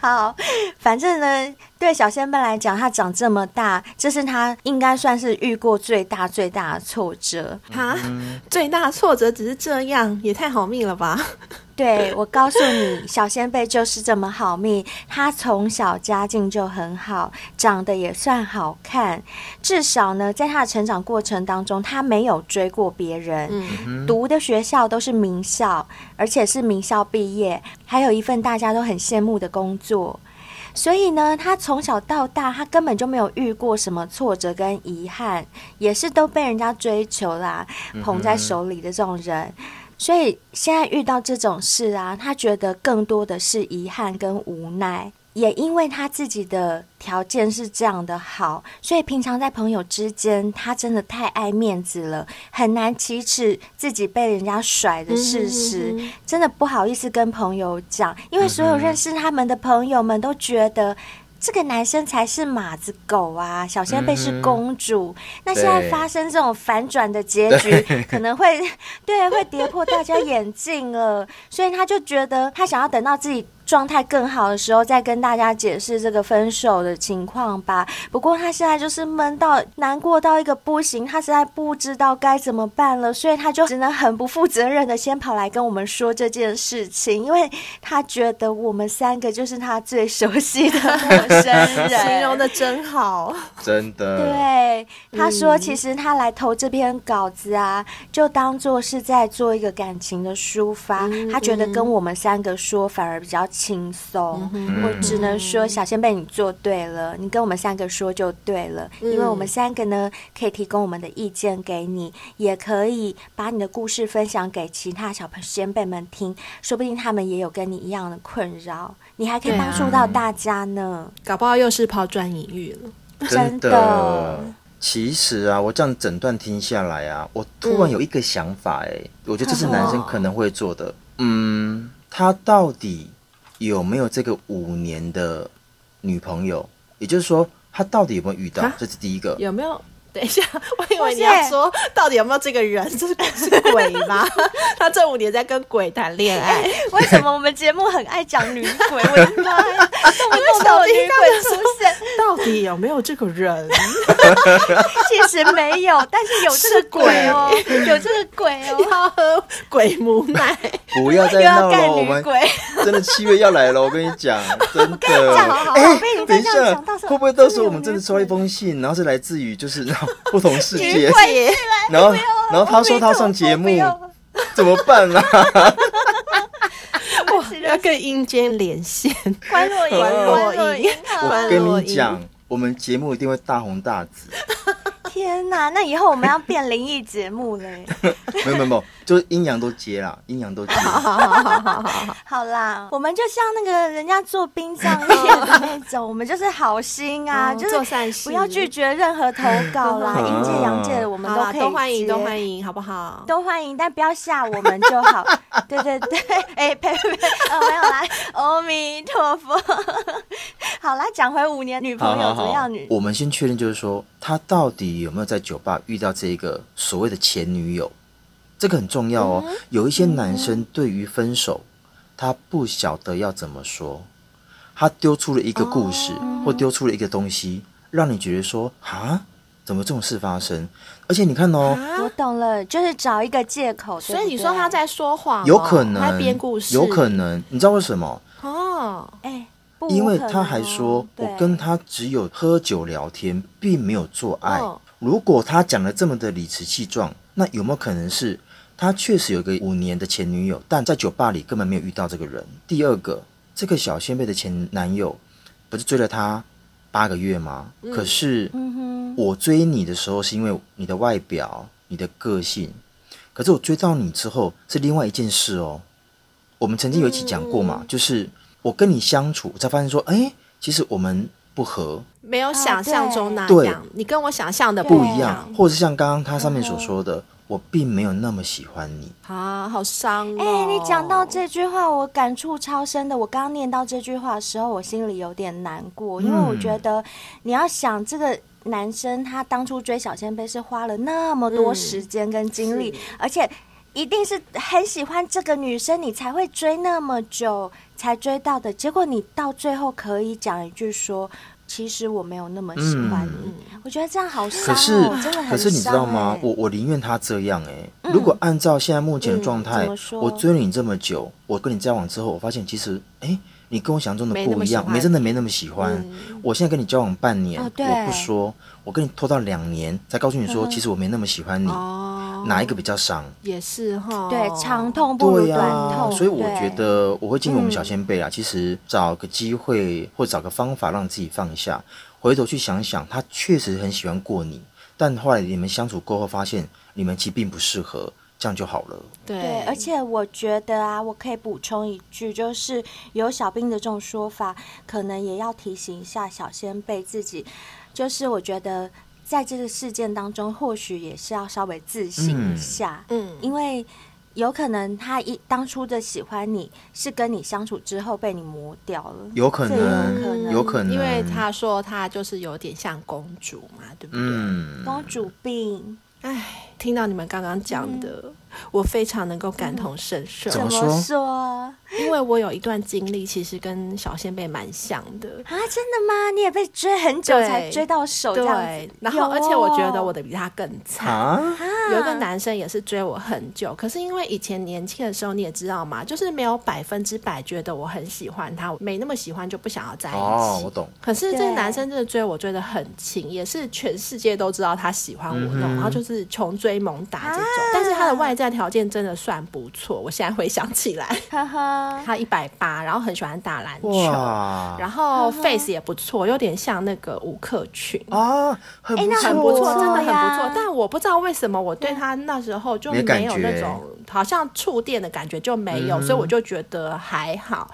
好，反正呢，对小仙贝来讲，他长这么大，这是他应该算是遇过最大最大的挫折。哈，最大挫折只是这样，也太好命了吧？对，我告诉你，小仙贝就是这么好命。他从小家境就很好，长得也算好看。至少呢，在他的成长过程当中，他没有追过别人。嗯，读的学校都是名校，而且是名校毕业，还有一份大家都很羡慕的工作。所以呢，他从小到大，他根本就没有遇过什么挫折跟遗憾，也是都被人家追求啦，捧在手里的这种人。所以现在遇到这种事啊，他觉得更多的是遗憾跟无奈。也因为他自己的条件是这样的好，所以平常在朋友之间，他真的太爱面子了，很难启齿自己被人家甩的事实，真的不好意思跟朋友讲，因为所有认识他们的朋友们都觉得。这个男生才是马子狗啊！小仙贝是公主，嗯、那现在发生这种反转的结局，[LAUGHS] 可能会对会跌破大家眼镜了，所以他就觉得他想要等到自己。状态更好的时候，再跟大家解释这个分手的情况吧。不过他现在就是闷到难过到一个不行，他实在不知道该怎么办了，所以他就只能很不负责任的先跑来跟我们说这件事情，因为他觉得我们三个就是他最熟悉的陌生人，形容的真好，真的。对，他说其实他来投这篇稿子啊，就当做是在做一个感情的抒发，他觉得跟我们三个说反而比较。轻松，我只能说小仙贝你做对了，你跟我们三个说就对了，因为我们三个呢可以提供我们的意见给你，也可以把你的故事分享给其他小仙贝们听，说不定他们也有跟你一样的困扰，你还可以帮助到大家呢，搞不好又是抛砖引玉了，真的。其实啊，我这样整段听下来啊，我突然有一个想法，哎，我觉得这是男生可能会做的，嗯，他到底。有没有这个五年的女朋友？也就是说，他到底有没有遇到？这是第一个。有没有？等一下，我以为你要说到底有没有这个人？[LAUGHS] 这是是鬼吗？[LAUGHS] 他这五年在跟鬼谈恋爱？[LAUGHS] 为什么我们节目很爱讲女鬼？我的妈呀！为什么女鬼出现？到底有没有这个人？其实没有，但是有这个鬼哦，有这个鬼哦，要喝鬼母奶。不要再闹了，我们真的七月要来了，我跟你讲，真的。哎，等一下，会不会到时候我们真的收一封信，然后是来自于就是。不同世界，然后然后他说他上节目怎么办啊？[LAUGHS] 哇，要跟阴间连线，关若音，关若音，我跟你讲，我们节目一定会大红大紫。天哪，那以后我们要变灵异节目嘞？[LAUGHS] 没有没有没有，就是阴阳都接啦，阴阳都接。好好好好好，好啦，我们就像那个人家做殡葬业的那种，我们就是好心啊，就是做善事，不要拒绝任何投稿啦，[LAUGHS] 阴界阳界的我们都可以，都欢迎都欢迎，好不好？都欢迎，但不要吓我们就好。[LAUGHS] 对对对，哎，呸呸呸，哦，没有啦，阿弥陀佛。好啦，讲回五年女朋友怎么样？女，我们先确认，就是说她到底。有没有在酒吧遇到这一个所谓的前女友？这个很重要哦。有一些男生对于分手，他不晓得要怎么说。他丢出了一个故事，哦、或丢出了一个东西，让你觉得说啊，怎么这种事发生？而且你看哦，我懂了，就是找一个借口。所以你说他在说谎、哦，有可能他编故事，有可能，你知道为什么？哦，哎，因为他还说我跟他只有喝酒聊天，并没有做爱。哦、如果他讲的这么的理直气壮，那有没有可能是他确实有个五年的前女友，但在酒吧里根本没有遇到这个人？第二个，这个小仙贝的前男友不是追了他八个月吗？嗯、可是，我追你的时候是因为你的外表、你的个性，可是我追到你之后是另外一件事哦。我们曾经有一起讲过嘛，嗯、就是我跟你相处，才发现说，哎，其实我们不合，没有想象中那样。对，你跟我想象的不一样，或者是像刚刚他上面所说的，嗯、我并没有那么喜欢你。啊，好伤哦！哎，你讲到这句话，我感触超深的。我刚刚念到这句话的时候，我心里有点难过，因为我觉得你要想这个男生，他当初追小仙贝是花了那么多时间跟精力，嗯、而且。一定是很喜欢这个女生，你才会追那么久才追到的。结果你到最后可以讲一句说：“其实我没有那么喜欢你。嗯”我觉得这样好伤、哦，可是真的很伤、欸。可是你知道吗？我我宁愿他这样哎、欸。嗯、如果按照现在目前的状态，嗯、我追了你这么久，我跟你交往之后，我发现其实哎。欸你跟我想中的不一样，没，没真的没那么喜欢。嗯、我现在跟你交往半年，哦、我不说，我跟你拖到两年才告诉你说，嗯、其实我没那么喜欢你。哦、哪一个比较伤？也是哈，对，长痛不如短痛。所以我觉得我会建议我们小先辈啊，嗯、其实找个机会或找个方法让自己放下，回头去想想，他确实很喜欢过你，但后来你们相处过后发现，你们其实并不适合。这样就好了。对，对，而且我觉得啊，我可以补充一句，就是有小兵的这种说法，可能也要提醒一下小仙贝自己。就是我觉得在这个事件当中，或许也是要稍微自省一下。嗯，因为有可能他一当初的喜欢你是跟你相处之后被你磨掉了，有可能，有可能，有可能，因为他说他就是有点像公主嘛，对不对？嗯，公主病，哎。听到你们刚刚讲的，我非常能够感同身受。怎么说？因为我有一段经历，其实跟小仙贝蛮像的啊！真的吗？你也被追很久才追到手这样子？对，然后，而且我觉得我的比他更惨。啊、有一个男生也是追我很久，可是因为以前年轻的时候，你也知道嘛，就是没有百分之百觉得我很喜欢他，没那么喜欢就不想要在一起。哦，我懂。可是这个男生真的追我追的很勤，也是全世界都知道他喜欢我那种，嗯、然后就是穷追。猛打这种，但是他的外在条件真的算不错。我现在回想起来，[LAUGHS] 他一百八，然后很喜欢打篮球，然后 face 也不错，有点像那个吴克群啊，很不错，欸、很不错，真的很不错。但我不知道为什么我对他那时候就没有那种好像触电的感觉就没有，所以我就觉得还好。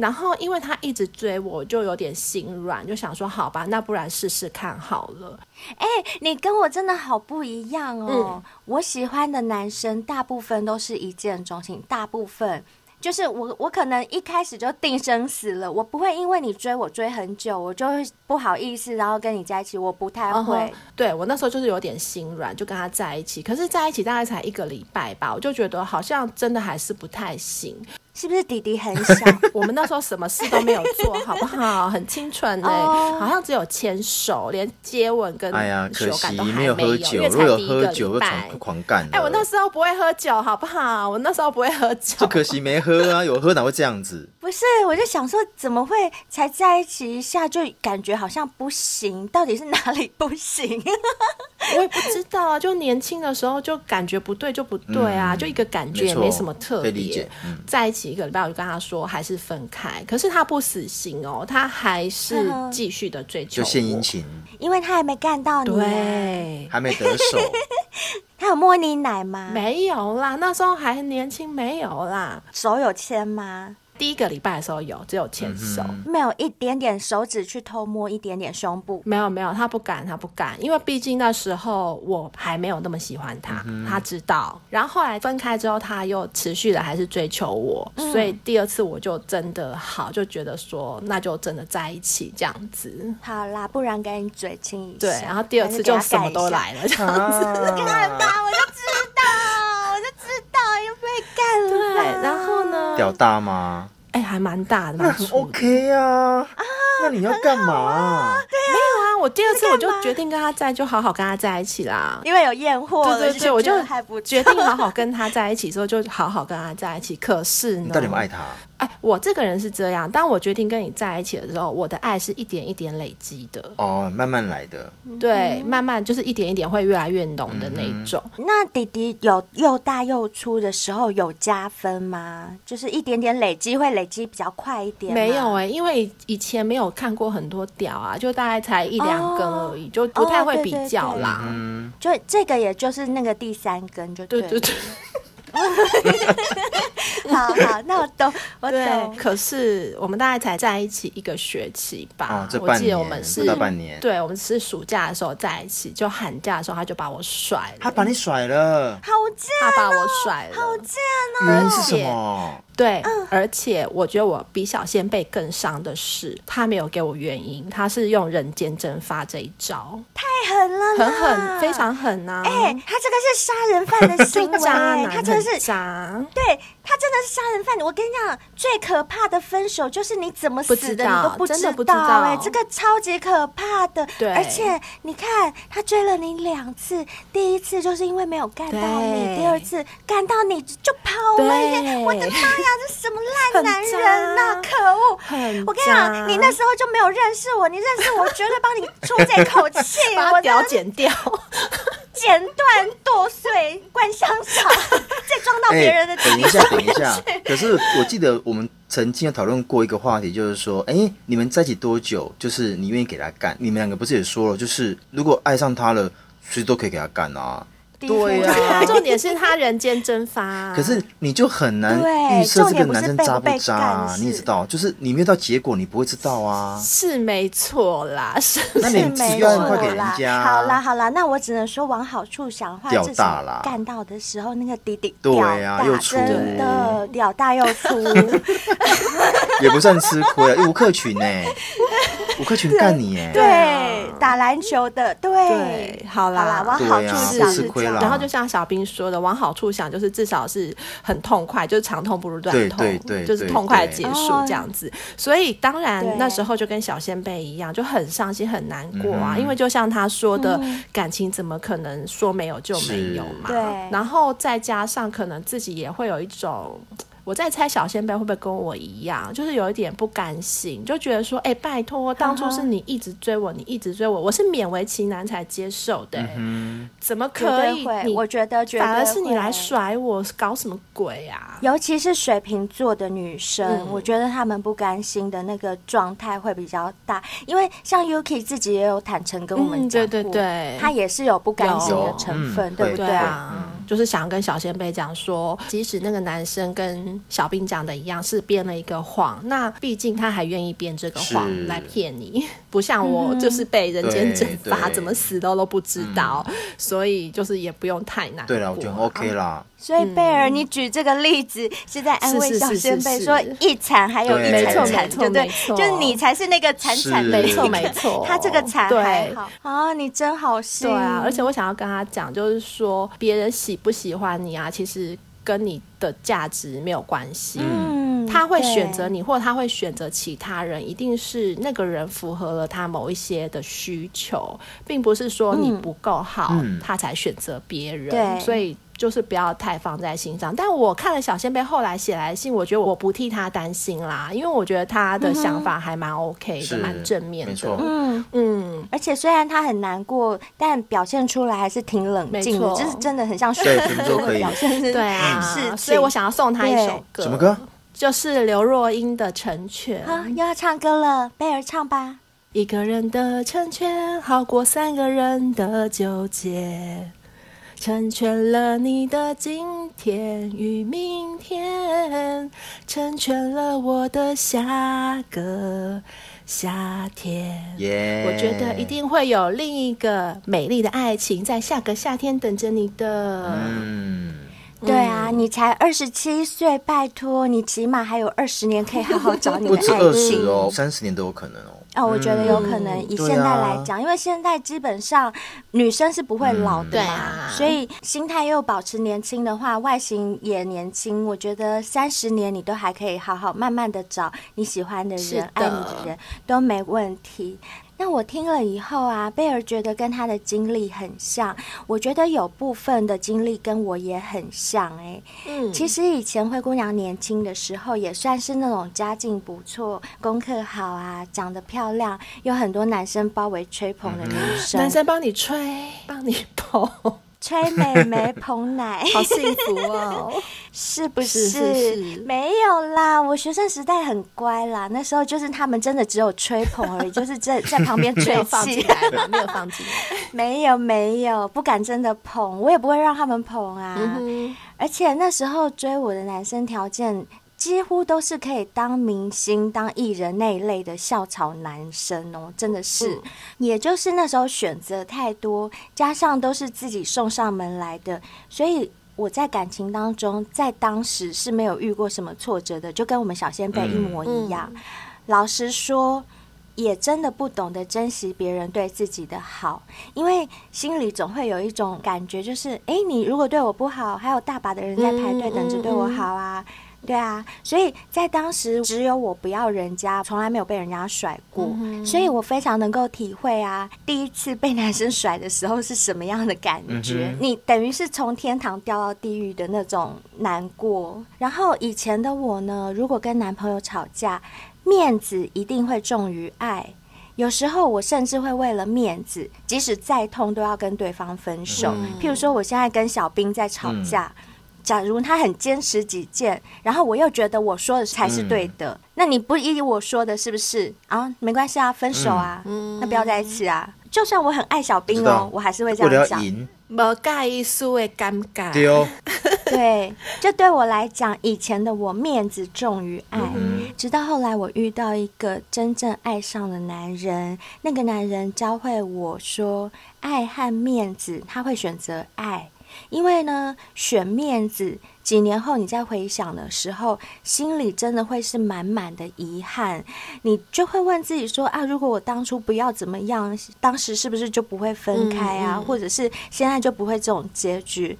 然后，因为他一直追我，就有点心软，就想说好吧，那不然试试看好了。哎，你跟我真的好不一样哦。嗯、我喜欢的男生大部分都是一见钟情，大部分。就是我，我可能一开始就定生死了，我不会因为你追我追很久，我就会不好意思，然后跟你在一起，我不太会。Uh huh. 对，我那时候就是有点心软，就跟他在一起。可是在一起大概才一个礼拜吧，我就觉得好像真的还是不太行。是不是弟弟很小？[LAUGHS] 我们那时候什么事都没有做，好不好？[LAUGHS] 很清纯哎、欸，oh. 好像只有牵手，连接吻跟哎呀，可惜没有喝酒，因为才第一个礼拜，狂干。哎，我那时候不会喝酒，好不好？我那时候不会喝酒，就可惜没喝啊，有喝哪会这样子？[LAUGHS] 不是，我就想说，怎么会才在一起一下就感觉好像不行？到底是哪里不行？我也不知道啊，就年轻的时候就感觉不对就不对啊，嗯、就一个感觉也没什么特别。嗯、在一起一个礼拜，我就跟他说还是分开，可是他不死心哦，他还是继续的追求，就献殷勤，因为他还没干到你，对，还没得手。[LAUGHS] 他有摸你奶吗？没有啦，那时候还年轻，没有啦，手有牵吗？第一个礼拜的时候有，只有牵手，没有一点点手指去偷摸一点点胸部。没有没有，他不敢，他不敢，因为毕竟那时候我还没有那么喜欢他，嗯、他知道。然后后来分开之后，他又持续的还是追求我，嗯、所以第二次我就真的好，就觉得说那就真的在一起这样子。好啦，不然给你嘴亲一下。对，然后第二次就什么都来了，这样子。[LAUGHS] 看吧，我就知道，我就知道又被干了。对，然后呢？屌大吗？哎、欸，还蛮大的，那很 OK 啊。啊，那你要干嘛？啊对啊，没有啊，我第二次我就决定跟他在，就好好跟他在一起啦。因为有验货，对对对，我就决定好好跟他在一起，之后就好好跟他在一起。可是呢，你到底有没有爱他？哎，我这个人是这样，当我决定跟你在一起的时候，我的爱是一点一点累积的。哦，慢慢来的。对，慢慢就是一点一点会越来越浓的那种。嗯、那弟弟有又大又粗的时候有加分吗？就是一点点累积会累积比较快一点。没有哎、欸，因为以前没有看过很多屌啊，就大概才一两根而已，哦、就不太会比较啦。嗯，就这个也就是那个第三根就对，对对对。[LAUGHS] [LAUGHS] 好好，那我懂，[LAUGHS] 我懂。可是我们大概才在一起一个学期吧。哦，这半年，我记得我们是半年。对，我们是暑假的时候在一起，就寒假的时候他就把我甩了。他把你甩了，好贱、喔！他把我甩了，好贱哦、喔！原因是什么？对，嗯、而且我觉得我比小仙贝更伤的是，他没有给我原因，他是用人间蒸发这一招，太狠了，很狠，非常狠呐、啊！哎、欸，他这个是杀人犯的行为，[LAUGHS] 渣男他真的是渣，对他真的是杀人犯。我跟你讲，最可怕的分手就是你怎么死的你都不知道，哎、欸，这个超级可怕的。对，而且你看，他追了你两次，第一次就是因为没有干到你，第二次干到你就跑了耶！我的妈呀！这什么烂男人呐、啊！可恶！我跟你讲，你那时候就没有认识我，你认识我，绝对帮你出这口气。我屌剪掉，剪断、剁碎、灌香肠，[LAUGHS] 再装到别人的、欸。等一下，等一下。[LAUGHS] 可是我记得我们曾经有讨论过一个话题，就是说，哎、欸，你们在一起多久？就是你愿意给他干？你们两个不是也说了，就是如果爱上他了，随时都可以给他干啊。对呀、啊，重点是他人间蒸发、啊。[LAUGHS] 可是你就很难预测这个男生渣不渣啊？你也知道，就是你没有到结果，你不会知道啊。是没错啦，[LAUGHS] 是那你只要快给人家。好啦好啦，那我只能说往好处想的话，屌大啦。干到的时候，那个滴滴对呀，又粗的，屌大又粗，[LAUGHS] 也不算吃亏啊。吴克群呢？[LAUGHS] 吴克群干你哎？对，打篮球的，对。对，好啦，往好处想是这样。然后就像小兵说的，往好处想，就是至少是很痛快，就是长痛不如短痛，对对对，就是痛快的结束这样子。所以当然那时候就跟小仙贝一样，就很伤心很难过啊，因为就像他说的，感情怎么可能说没有就没有嘛？对。然后再加上可能自己也会有一种。我在猜小仙贝会不会跟我一样，就是有一点不甘心，就觉得说，哎、欸，拜托，当初是你一直追我，你一直追我，我是勉为其难才接受的、欸嗯，怎么可以？你我觉得，反而是你来甩我，搞什么鬼啊？尤其是水瓶座的女生、嗯，我觉得她们不甘心的那个状态会比较大，因为像 Yuki 自己也有坦诚跟我们讲、嗯，对对对，她也是有不甘心的成分，对不对？对啊。嗯就是想跟小仙贝讲说，即使那个男生跟小兵讲的一样是编了一个谎，那毕竟他还愿意编这个谎来骗你，不像我就是被人间蒸发，怎么死都都不知道，嗯，所以就是也不用太难。对了，我觉得 OK 啦。所以贝尔，你举这个例子是在安慰小仙贝，说一惨还有一惨惨，对不对？就你才是那个惨惨，没错没错，他这个惨还好啊，你真好心。对啊，而且我想要跟他讲，就是说别人喜不喜欢你啊，其实跟你的价值没有关系。嗯，他会选择你，或者他会选择其他人，一定是那个人符合了他某一些的需求，并不是说你不够好，他才选择别人。对，所以。就是不要太放在心上，但我看了小仙贝后来写来信，我觉得我不替他担心啦，因为我觉得他的想法还蛮 OK 的，蛮、嗯、正面的。嗯嗯，而且虽然他很难过，但表现出来还是挺冷静的，就是真的很像水瓶座的表现。对啊，是，所以我想要送他一首歌，什么歌？就是刘若英的《成全》。好，又要唱歌了，贝尔唱吧。一个人的成全，好过三个人的纠结。成全了你的今天与明天，成全了我的下个夏天。Yeah. 我觉得一定会有另一个美丽的爱情在下个夏天等着你的。嗯，对啊，你才二十七岁，拜托你起码还有二十年可以好好找你的爱情。不止二十哦，三十年都有可能哦。哦，我觉得有可能以现在来讲，嗯啊、因为现在基本上女生是不会老的嘛，嗯啊、所以心态又保持年轻的话，外形也年轻。我觉得三十年你都还可以好好慢慢的找你喜欢的人、的爱你的人都没问题。那我听了以后啊，贝尔觉得跟他的经历很像，我觉得有部分的经历跟我也很像哎、欸。嗯，其实以前灰姑娘年轻的时候，也算是那种家境不错、功课好啊、长得漂亮，有很多男生包围吹捧的女生。男生帮你吹，帮你捧。吹美眉捧奶，[LAUGHS] 好幸福哦！[LAUGHS] 是不是？是是是没有啦，我学生时代很乖啦。那时候就是他们真的只有吹捧而已，[LAUGHS] 就是在在旁边吹气，没有放进来，没有没有，不敢真的捧，我也不会让他们捧啊。嗯、而且那时候追我的男生条件。几乎都是可以当明星、当艺人那一类的校草男生哦，真的是。嗯、也就是那时候选择太多，加上都是自己送上门来的，所以我在感情当中，在当时是没有遇过什么挫折的，就跟我们小仙贝一模一样。嗯、老实说，也真的不懂得珍惜别人对自己的好，因为心里总会有一种感觉，就是哎，你如果对我不好，还有大把的人在排队等着对我好啊。嗯嗯嗯对啊，所以在当时只有我不要人家，从来没有被人家甩过，嗯、所以我非常能够体会啊，第一次被男生甩的时候是什么样的感觉。嗯、你等于是从天堂掉到地狱的那种难过。然后以前的我呢，如果跟男朋友吵架，面子一定会重于爱，有时候我甚至会为了面子，即使再痛都要跟对方分手。嗯、譬如说，我现在跟小兵在吵架。嗯假如他很坚持己见，然后我又觉得我说的才是对的，嗯、那你不依我说的，是不是啊？没关系啊，分手啊，嗯、那不要在一起啊。就算我很爱小兵哦，我还是会这样讲。无介意输的尴尬。对哦，[LAUGHS] 对，就对我来讲，以前的我面子重于爱，嗯、直到后来我遇到一个真正爱上的男人，那个男人教会我说，爱和面子，他会选择爱。因为呢，选面子，几年后你再回想的时候，心里真的会是满满的遗憾。你就会问自己说啊，如果我当初不要怎么样，当时是不是就不会分开啊？或者是现在就不会这种结局？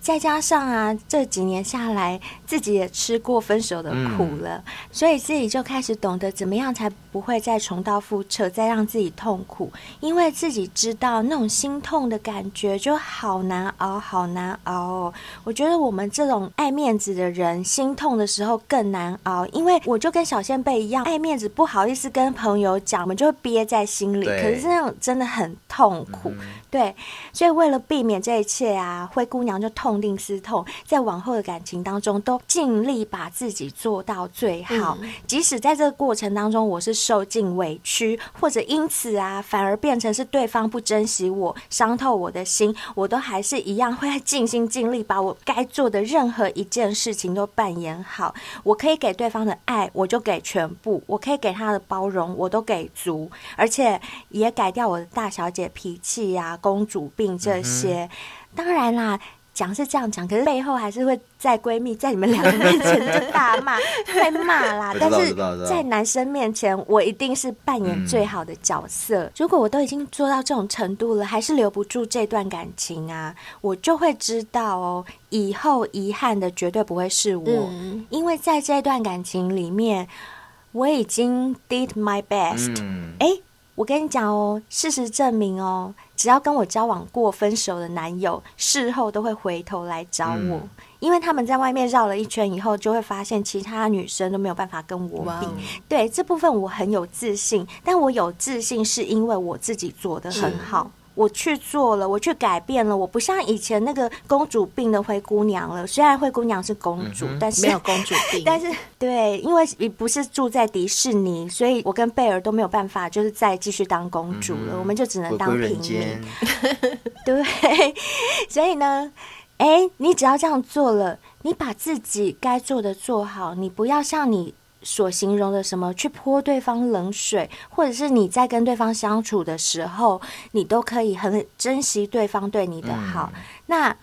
再加上啊，这几年下来，自己也吃过分手的苦了，嗯、所以自己就开始懂得怎么样才不会再重蹈覆辙，再让自己痛苦。因为自己知道那种心痛的感觉就好难熬，好难熬哦。我觉得我们这种爱面子的人，心痛的时候更难熬。因为我就跟小仙贝一样，爱面子不好意思跟朋友讲，我们就会憋在心里。可是那种真的很痛苦，嗯、对。所以为了避免这一切啊，灰姑娘就痛。痛定思痛，在往后的感情当中，都尽力把自己做到最好。嗯、即使在这个过程当中，我是受尽委屈，或者因此啊，反而变成是对方不珍惜我，伤透我的心，我都还是一样会尽心尽力，把我该做的任何一件事情都扮演好。我可以给对方的爱，我就给全部；我可以给他的包容，我都给足，而且也改掉我的大小姐脾气呀、啊、公主病这些。嗯、当然啦。讲是这样讲，可是背后还是会在闺蜜在你们两个面前就大骂，[LAUGHS] 会骂啦。但是在男生面前，我一定是扮演最好的角色。嗯、如果我都已经做到这种程度了，还是留不住这段感情啊，我就会知道哦，以后遗憾的绝对不会是我，嗯、因为在这段感情里面，我已经 did my best。嗯，欸我跟你讲哦，事实证明哦，只要跟我交往过分手的男友，事后都会回头来找我，嗯、因为他们在外面绕了一圈以后，就会发现其他女生都没有办法跟我比。对，这部分我很有自信，但我有自信是因为我自己做得很好。我去做了，我去改变了，我不像以前那个公主病的灰姑娘了。虽然灰姑娘是公主，嗯、但是没有公主病。[LAUGHS] 但是对，因为你不是住在迪士尼，所以我跟贝尔都没有办法，就是再继续当公主了。嗯、我们就只能当平民。[LAUGHS] 对，所以呢，哎、欸，你只要这样做了，你把自己该做的做好，你不要像你。所形容的什么去泼对方冷水，或者是你在跟对方相处的时候，你都可以很珍惜对方对你的好。嗯、那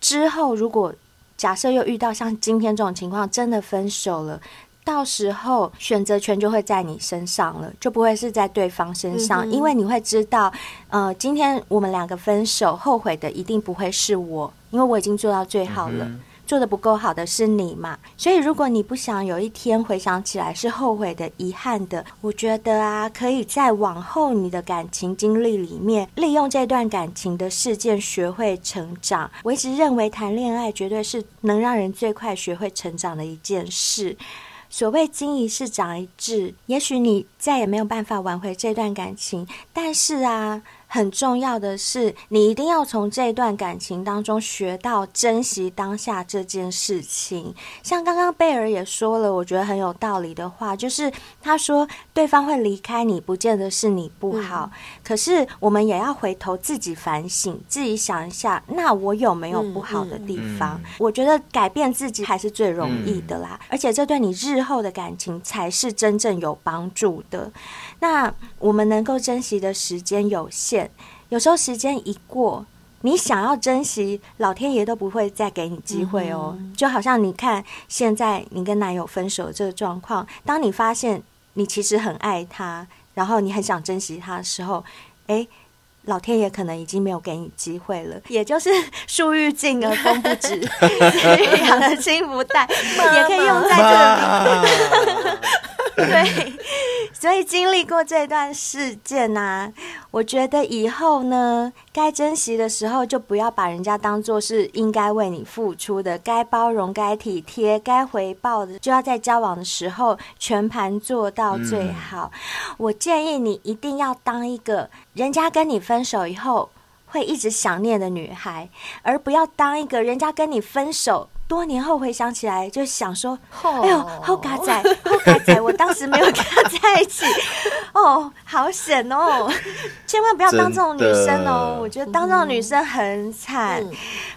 之后，如果假设又遇到像今天这种情况，真的分手了，到时候选择权就会在你身上了，就不会是在对方身上，嗯、因为你会知道，呃，今天我们两个分手，后悔的一定不会是我，因为我已经做到最好了。嗯做得不够好的是你嘛？所以如果你不想有一天回想起来是后悔的、遗憾的，我觉得啊，可以在往后你的感情经历里面，利用这段感情的事件学会成长。我一直认为谈恋爱绝对是能让人最快学会成长的一件事。所谓经一事长一智，也许你再也没有办法挽回这段感情，但是啊。很重要的是，你一定要从这段感情当中学到珍惜当下这件事情。像刚刚贝尔也说了，我觉得很有道理的话，就是他说对方会离开你，不见得是你不好，嗯、可是我们也要回头自己反省，自己想一下，那我有没有不好的地方？嗯嗯、我觉得改变自己还是最容易的啦，嗯、而且这对你日后的感情才是真正有帮助的。那我们能够珍惜的时间有限，有时候时间一过，你想要珍惜，老天爷都不会再给你机会哦。就好像你看，现在你跟男友分手这个状况，当你发现你其实很爱他，然后你很想珍惜他的时候，诶，老天爷可能已经没有给你机会了。也就是 [LAUGHS] 树欲静而风不止，子 [LAUGHS] 欲养而亲不待，也可以用在这里。[LAUGHS] 对。所以经历过这段事件啊，我觉得以后呢，该珍惜的时候就不要把人家当做是应该为你付出的，该包容、该体贴、该回报的，就要在交往的时候全盘做到最好。嗯、我建议你一定要当一个人家跟你分手以后会一直想念的女孩，而不要当一个人家跟你分手。多年后回想起来，就想说：“哎呦，后嘎仔，后嘎仔，我当时没有跟他在一起，[LAUGHS] 哦，好险哦！千万不要当这种女生哦，我觉得当这种女生很惨。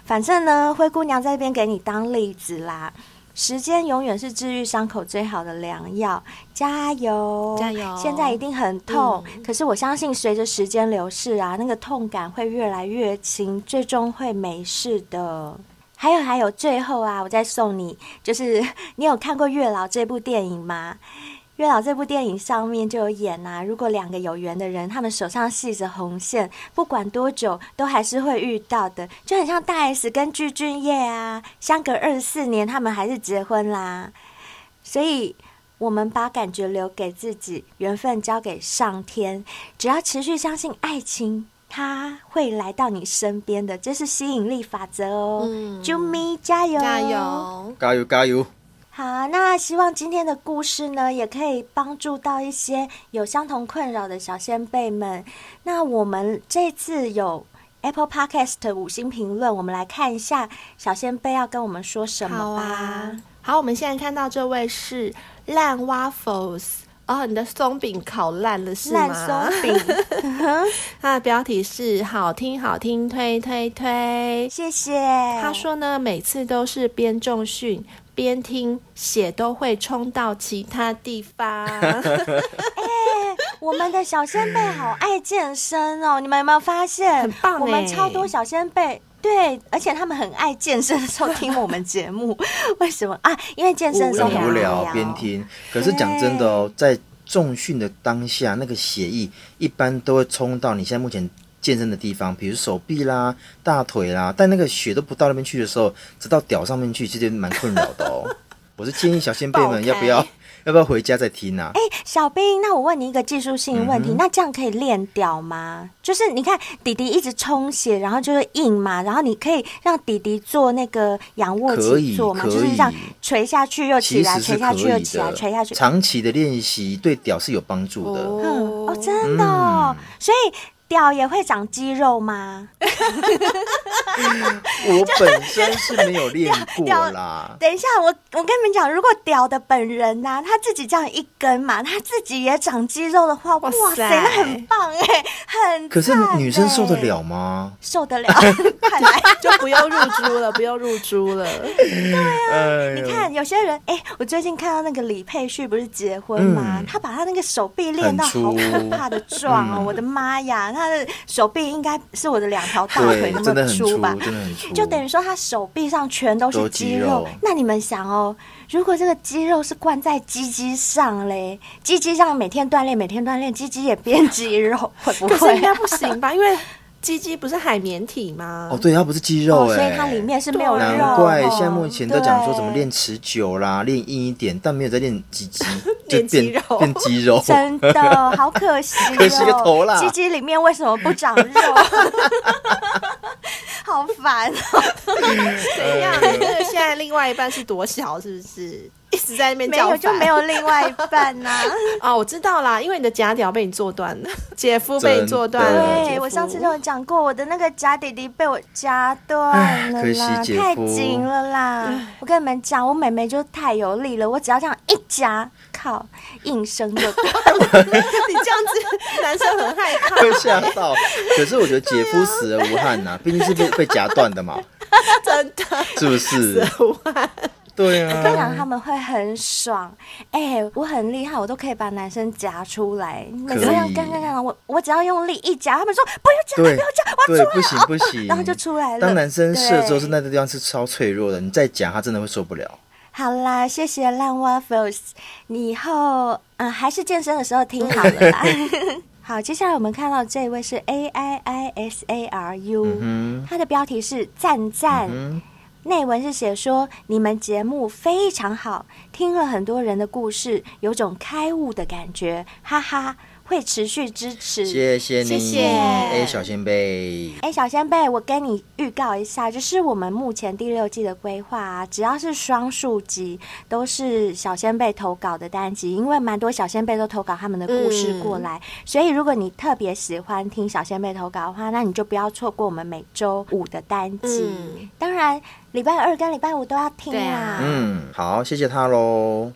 反正呢，灰姑娘在这边给你当例子啦。时间永远是治愈伤口最好的良药，加油，加油！现在一定很痛，可是我相信随着时间流逝啊，那个痛感会越来越轻，最终会没事的。”还有还有，最后啊，我再送你，就是 [LAUGHS] 你有看过《月老》这部电影吗？《月老》这部电影上面就有演呐、啊，如果两个有缘的人，他们手上系着红线，不管多久都还是会遇到的，就很像大 S 跟具俊曄啊，相隔二十四年，他们还是结婚啦。所以，我们把感觉留给自己，缘分交给上天，只要持续相信爱情。他会来到你身边的，这是吸引力法则哦。嗯，啾咪加油，加油，加油，加油！好，那希望今天的故事呢，也可以帮助到一些有相同困扰的小仙贝们。那我们这次有 Apple Podcast 五星评论，我们来看一下小仙贝要跟我们说什么吧。好啊，好，我们现在看到这位是烂 Waffles。哦，你的松饼烤烂了是吗？烂松饼，[LAUGHS] 它的标题是“好听好听推推推”，谢谢。他说呢，每次都是边重训边听，血都会冲到其他地方。[LAUGHS] 我们的小仙贝好爱健身哦，你们有没有发现？很棒，我们超多小仙贝。对，而且他们很爱健身的时候听我们节目，[LAUGHS] 为什么啊？因为健身的时候无聊边听。可是讲真的哦，在重训的当下，那个血液一般都会冲到你现在目前健身的地方，比如手臂啦、大腿啦，但那个血都不到那边去的时候，直到屌上面去，其实蛮困扰的哦。[LAUGHS] 我是建议小仙贝们要不要？要不要回家再听啊？哎、欸，小兵，那我问你一个技术性问题，嗯、那这样可以练屌吗？就是你看弟弟一直充血，然后就是硬嘛，然后你可以让弟弟做那个仰卧起坐嘛，就是这样垂下去又起来，垂下去又起来，垂下去。长期的练习对屌是有帮助的。哦，哦，真的、哦，嗯、所以。屌也会长肌肉吗？[LAUGHS] 我本身是没有练过啦。[LAUGHS] 等一下，我我跟你们讲，如果屌的本人呐、啊，他自己这样一根嘛，他自己也长肌肉的话，哇塞，那很棒哎、欸，很、欸。可是女生受得了吗？受得了，[LAUGHS] 看来就不要入猪了，不要入猪了。对啊，哎、你看有些人，哎、欸，我最近看到那个李佩旭不是结婚吗？嗯、他把他那个手臂练到好可怕的壮哦，嗯、我的妈呀！他的手臂应该是我的两条大腿那么粗吧？真的很粗，就等于说他手臂上全都是肌肉。肉那你们想哦，如果这个肌肉是灌在鸡鸡上嘞，鸡鸡上每天锻炼，每天锻炼，鸡鸡也变肌肉，会不会？应该不行吧？因为。鸡鸡不是海绵体吗？哦，对，它不是肌肉哎、哦，所以它里面是没有肉。难怪现在目前都讲说怎么练持久啦，练硬一点，但没有在练鸡鸡，[LAUGHS] 就变肌肉，变肌肉。真的好可惜、哦，[LAUGHS] 可惜个头啦！鸡鸡里面为什么不长肉？[LAUGHS] 好烦哦！[LAUGHS] 怎样？那个现在另外一半是多小？是不是？一直在那边叫，没有就没有另外一半呐、啊。[LAUGHS] 哦，我知道啦，因为你的假屌被你做断了，[LAUGHS] 姐夫被你做断了。对，我上次就有讲过，我的那个假弟弟被我夹断了啦，太紧了啦。我跟你们讲，我妹妹就太有力了，我只要这样一夹，靠，硬生就断了。[LAUGHS] 你这样子，男生很害怕，会吓到。可是我觉得姐夫死而无憾呐、啊，毕竟是被被夹断的嘛，[LAUGHS] 真的，是不是？死而无憾。对啊，这样他们会很爽。哎、欸，我很厉害，我都可以把男生夹出来。每次要干干干，我我只要用力一夹，他们说不要夹，不要夹，我要出来。不行不行、哦，然后就出来了。当男生射之后，是那个地方是超脆弱的，你再夹，他真的会受不了。好啦，谢谢烂蛙 Waffles，你以后嗯还是健身的时候听好了啦。[LAUGHS] 好，接下来我们看到这一位是 A I I S A R U，他、嗯、的标题是赞赞。嗯内文是写说，你们节目非常好，听了很多人的故事，有种开悟的感觉，哈哈。会持续支持，谢谢你，谢谢。哎小仙贝哎小仙贝，我跟你预告一下，就是我们目前第六季的规划啊，只要是双数集，都是小仙贝投稿的单集，因为蛮多小仙贝都投稿他们的故事过来，嗯、所以如果你特别喜欢听小仙贝投稿的话，那你就不要错过我们每周五的单集。嗯、当然，礼拜二跟礼拜五都要听啊。嗯，好，谢谢他喽。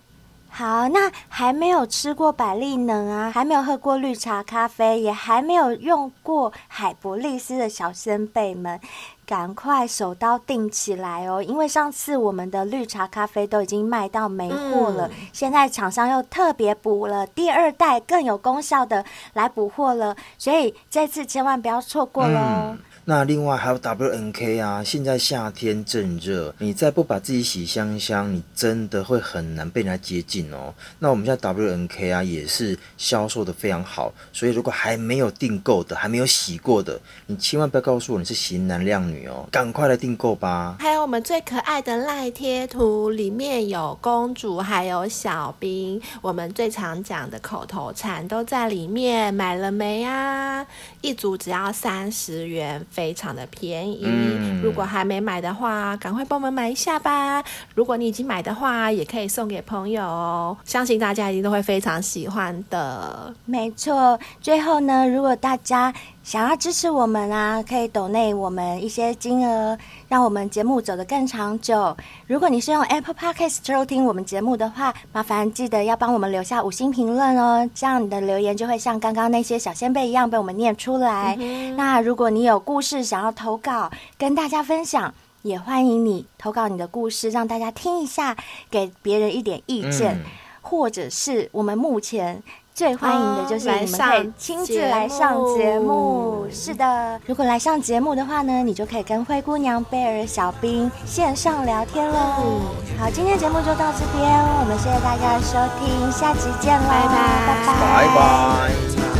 好，那还没有吃过百利能啊，还没有喝过绿茶咖啡，也还没有用过海博利斯的小仙贝们，赶快手刀订起来哦！因为上次我们的绿茶咖啡都已经卖到没货了，嗯、现在厂商又特别补了第二代更有功效的来补货了，所以这次千万不要错过喽。嗯那另外还有 WNK 啊，现在夏天正热，你再不把自己洗香香，你真的会很难被人家接近哦。那我们现在 WNK 啊也是销售的非常好，所以如果还没有订购的，还没有洗过的，你千万不要告诉我你是型男靓女哦，赶快来订购吧。还有我们最可爱的赖贴图，里面有公主，还有小兵，我们最常讲的口头禅都在里面，买了没啊？一组只要三十元。非常的便宜，嗯，如果还没买的话，赶快帮我们买一下吧。如果你已经买的话，也可以送给朋友哦。相信大家一定都会非常喜欢的。没错，最后呢，如果大家想要支持我们啊，可以抖内我们一些金额，让我们节目走得更长久。如果你是用 Apple Podcast 收听我们节目的话，麻烦记得要帮我们留下五星评论哦，这样你的留言就会像刚刚那些小仙贝一样被我们念出来。嗯、那如果你有故事想要投稿跟大家分享，也欢迎你投稿你的故事，让大家听一下，给别人一点意见，嗯、或者是我们目前。最欢迎的就是你们可以亲自来上节目，是的。如果来上节目的话呢，你就可以跟灰姑娘、贝尔、小兵线上聊天喽。好，今天节目就到这边，我们谢谢大家的收听，下期见喽，拜拜，拜拜。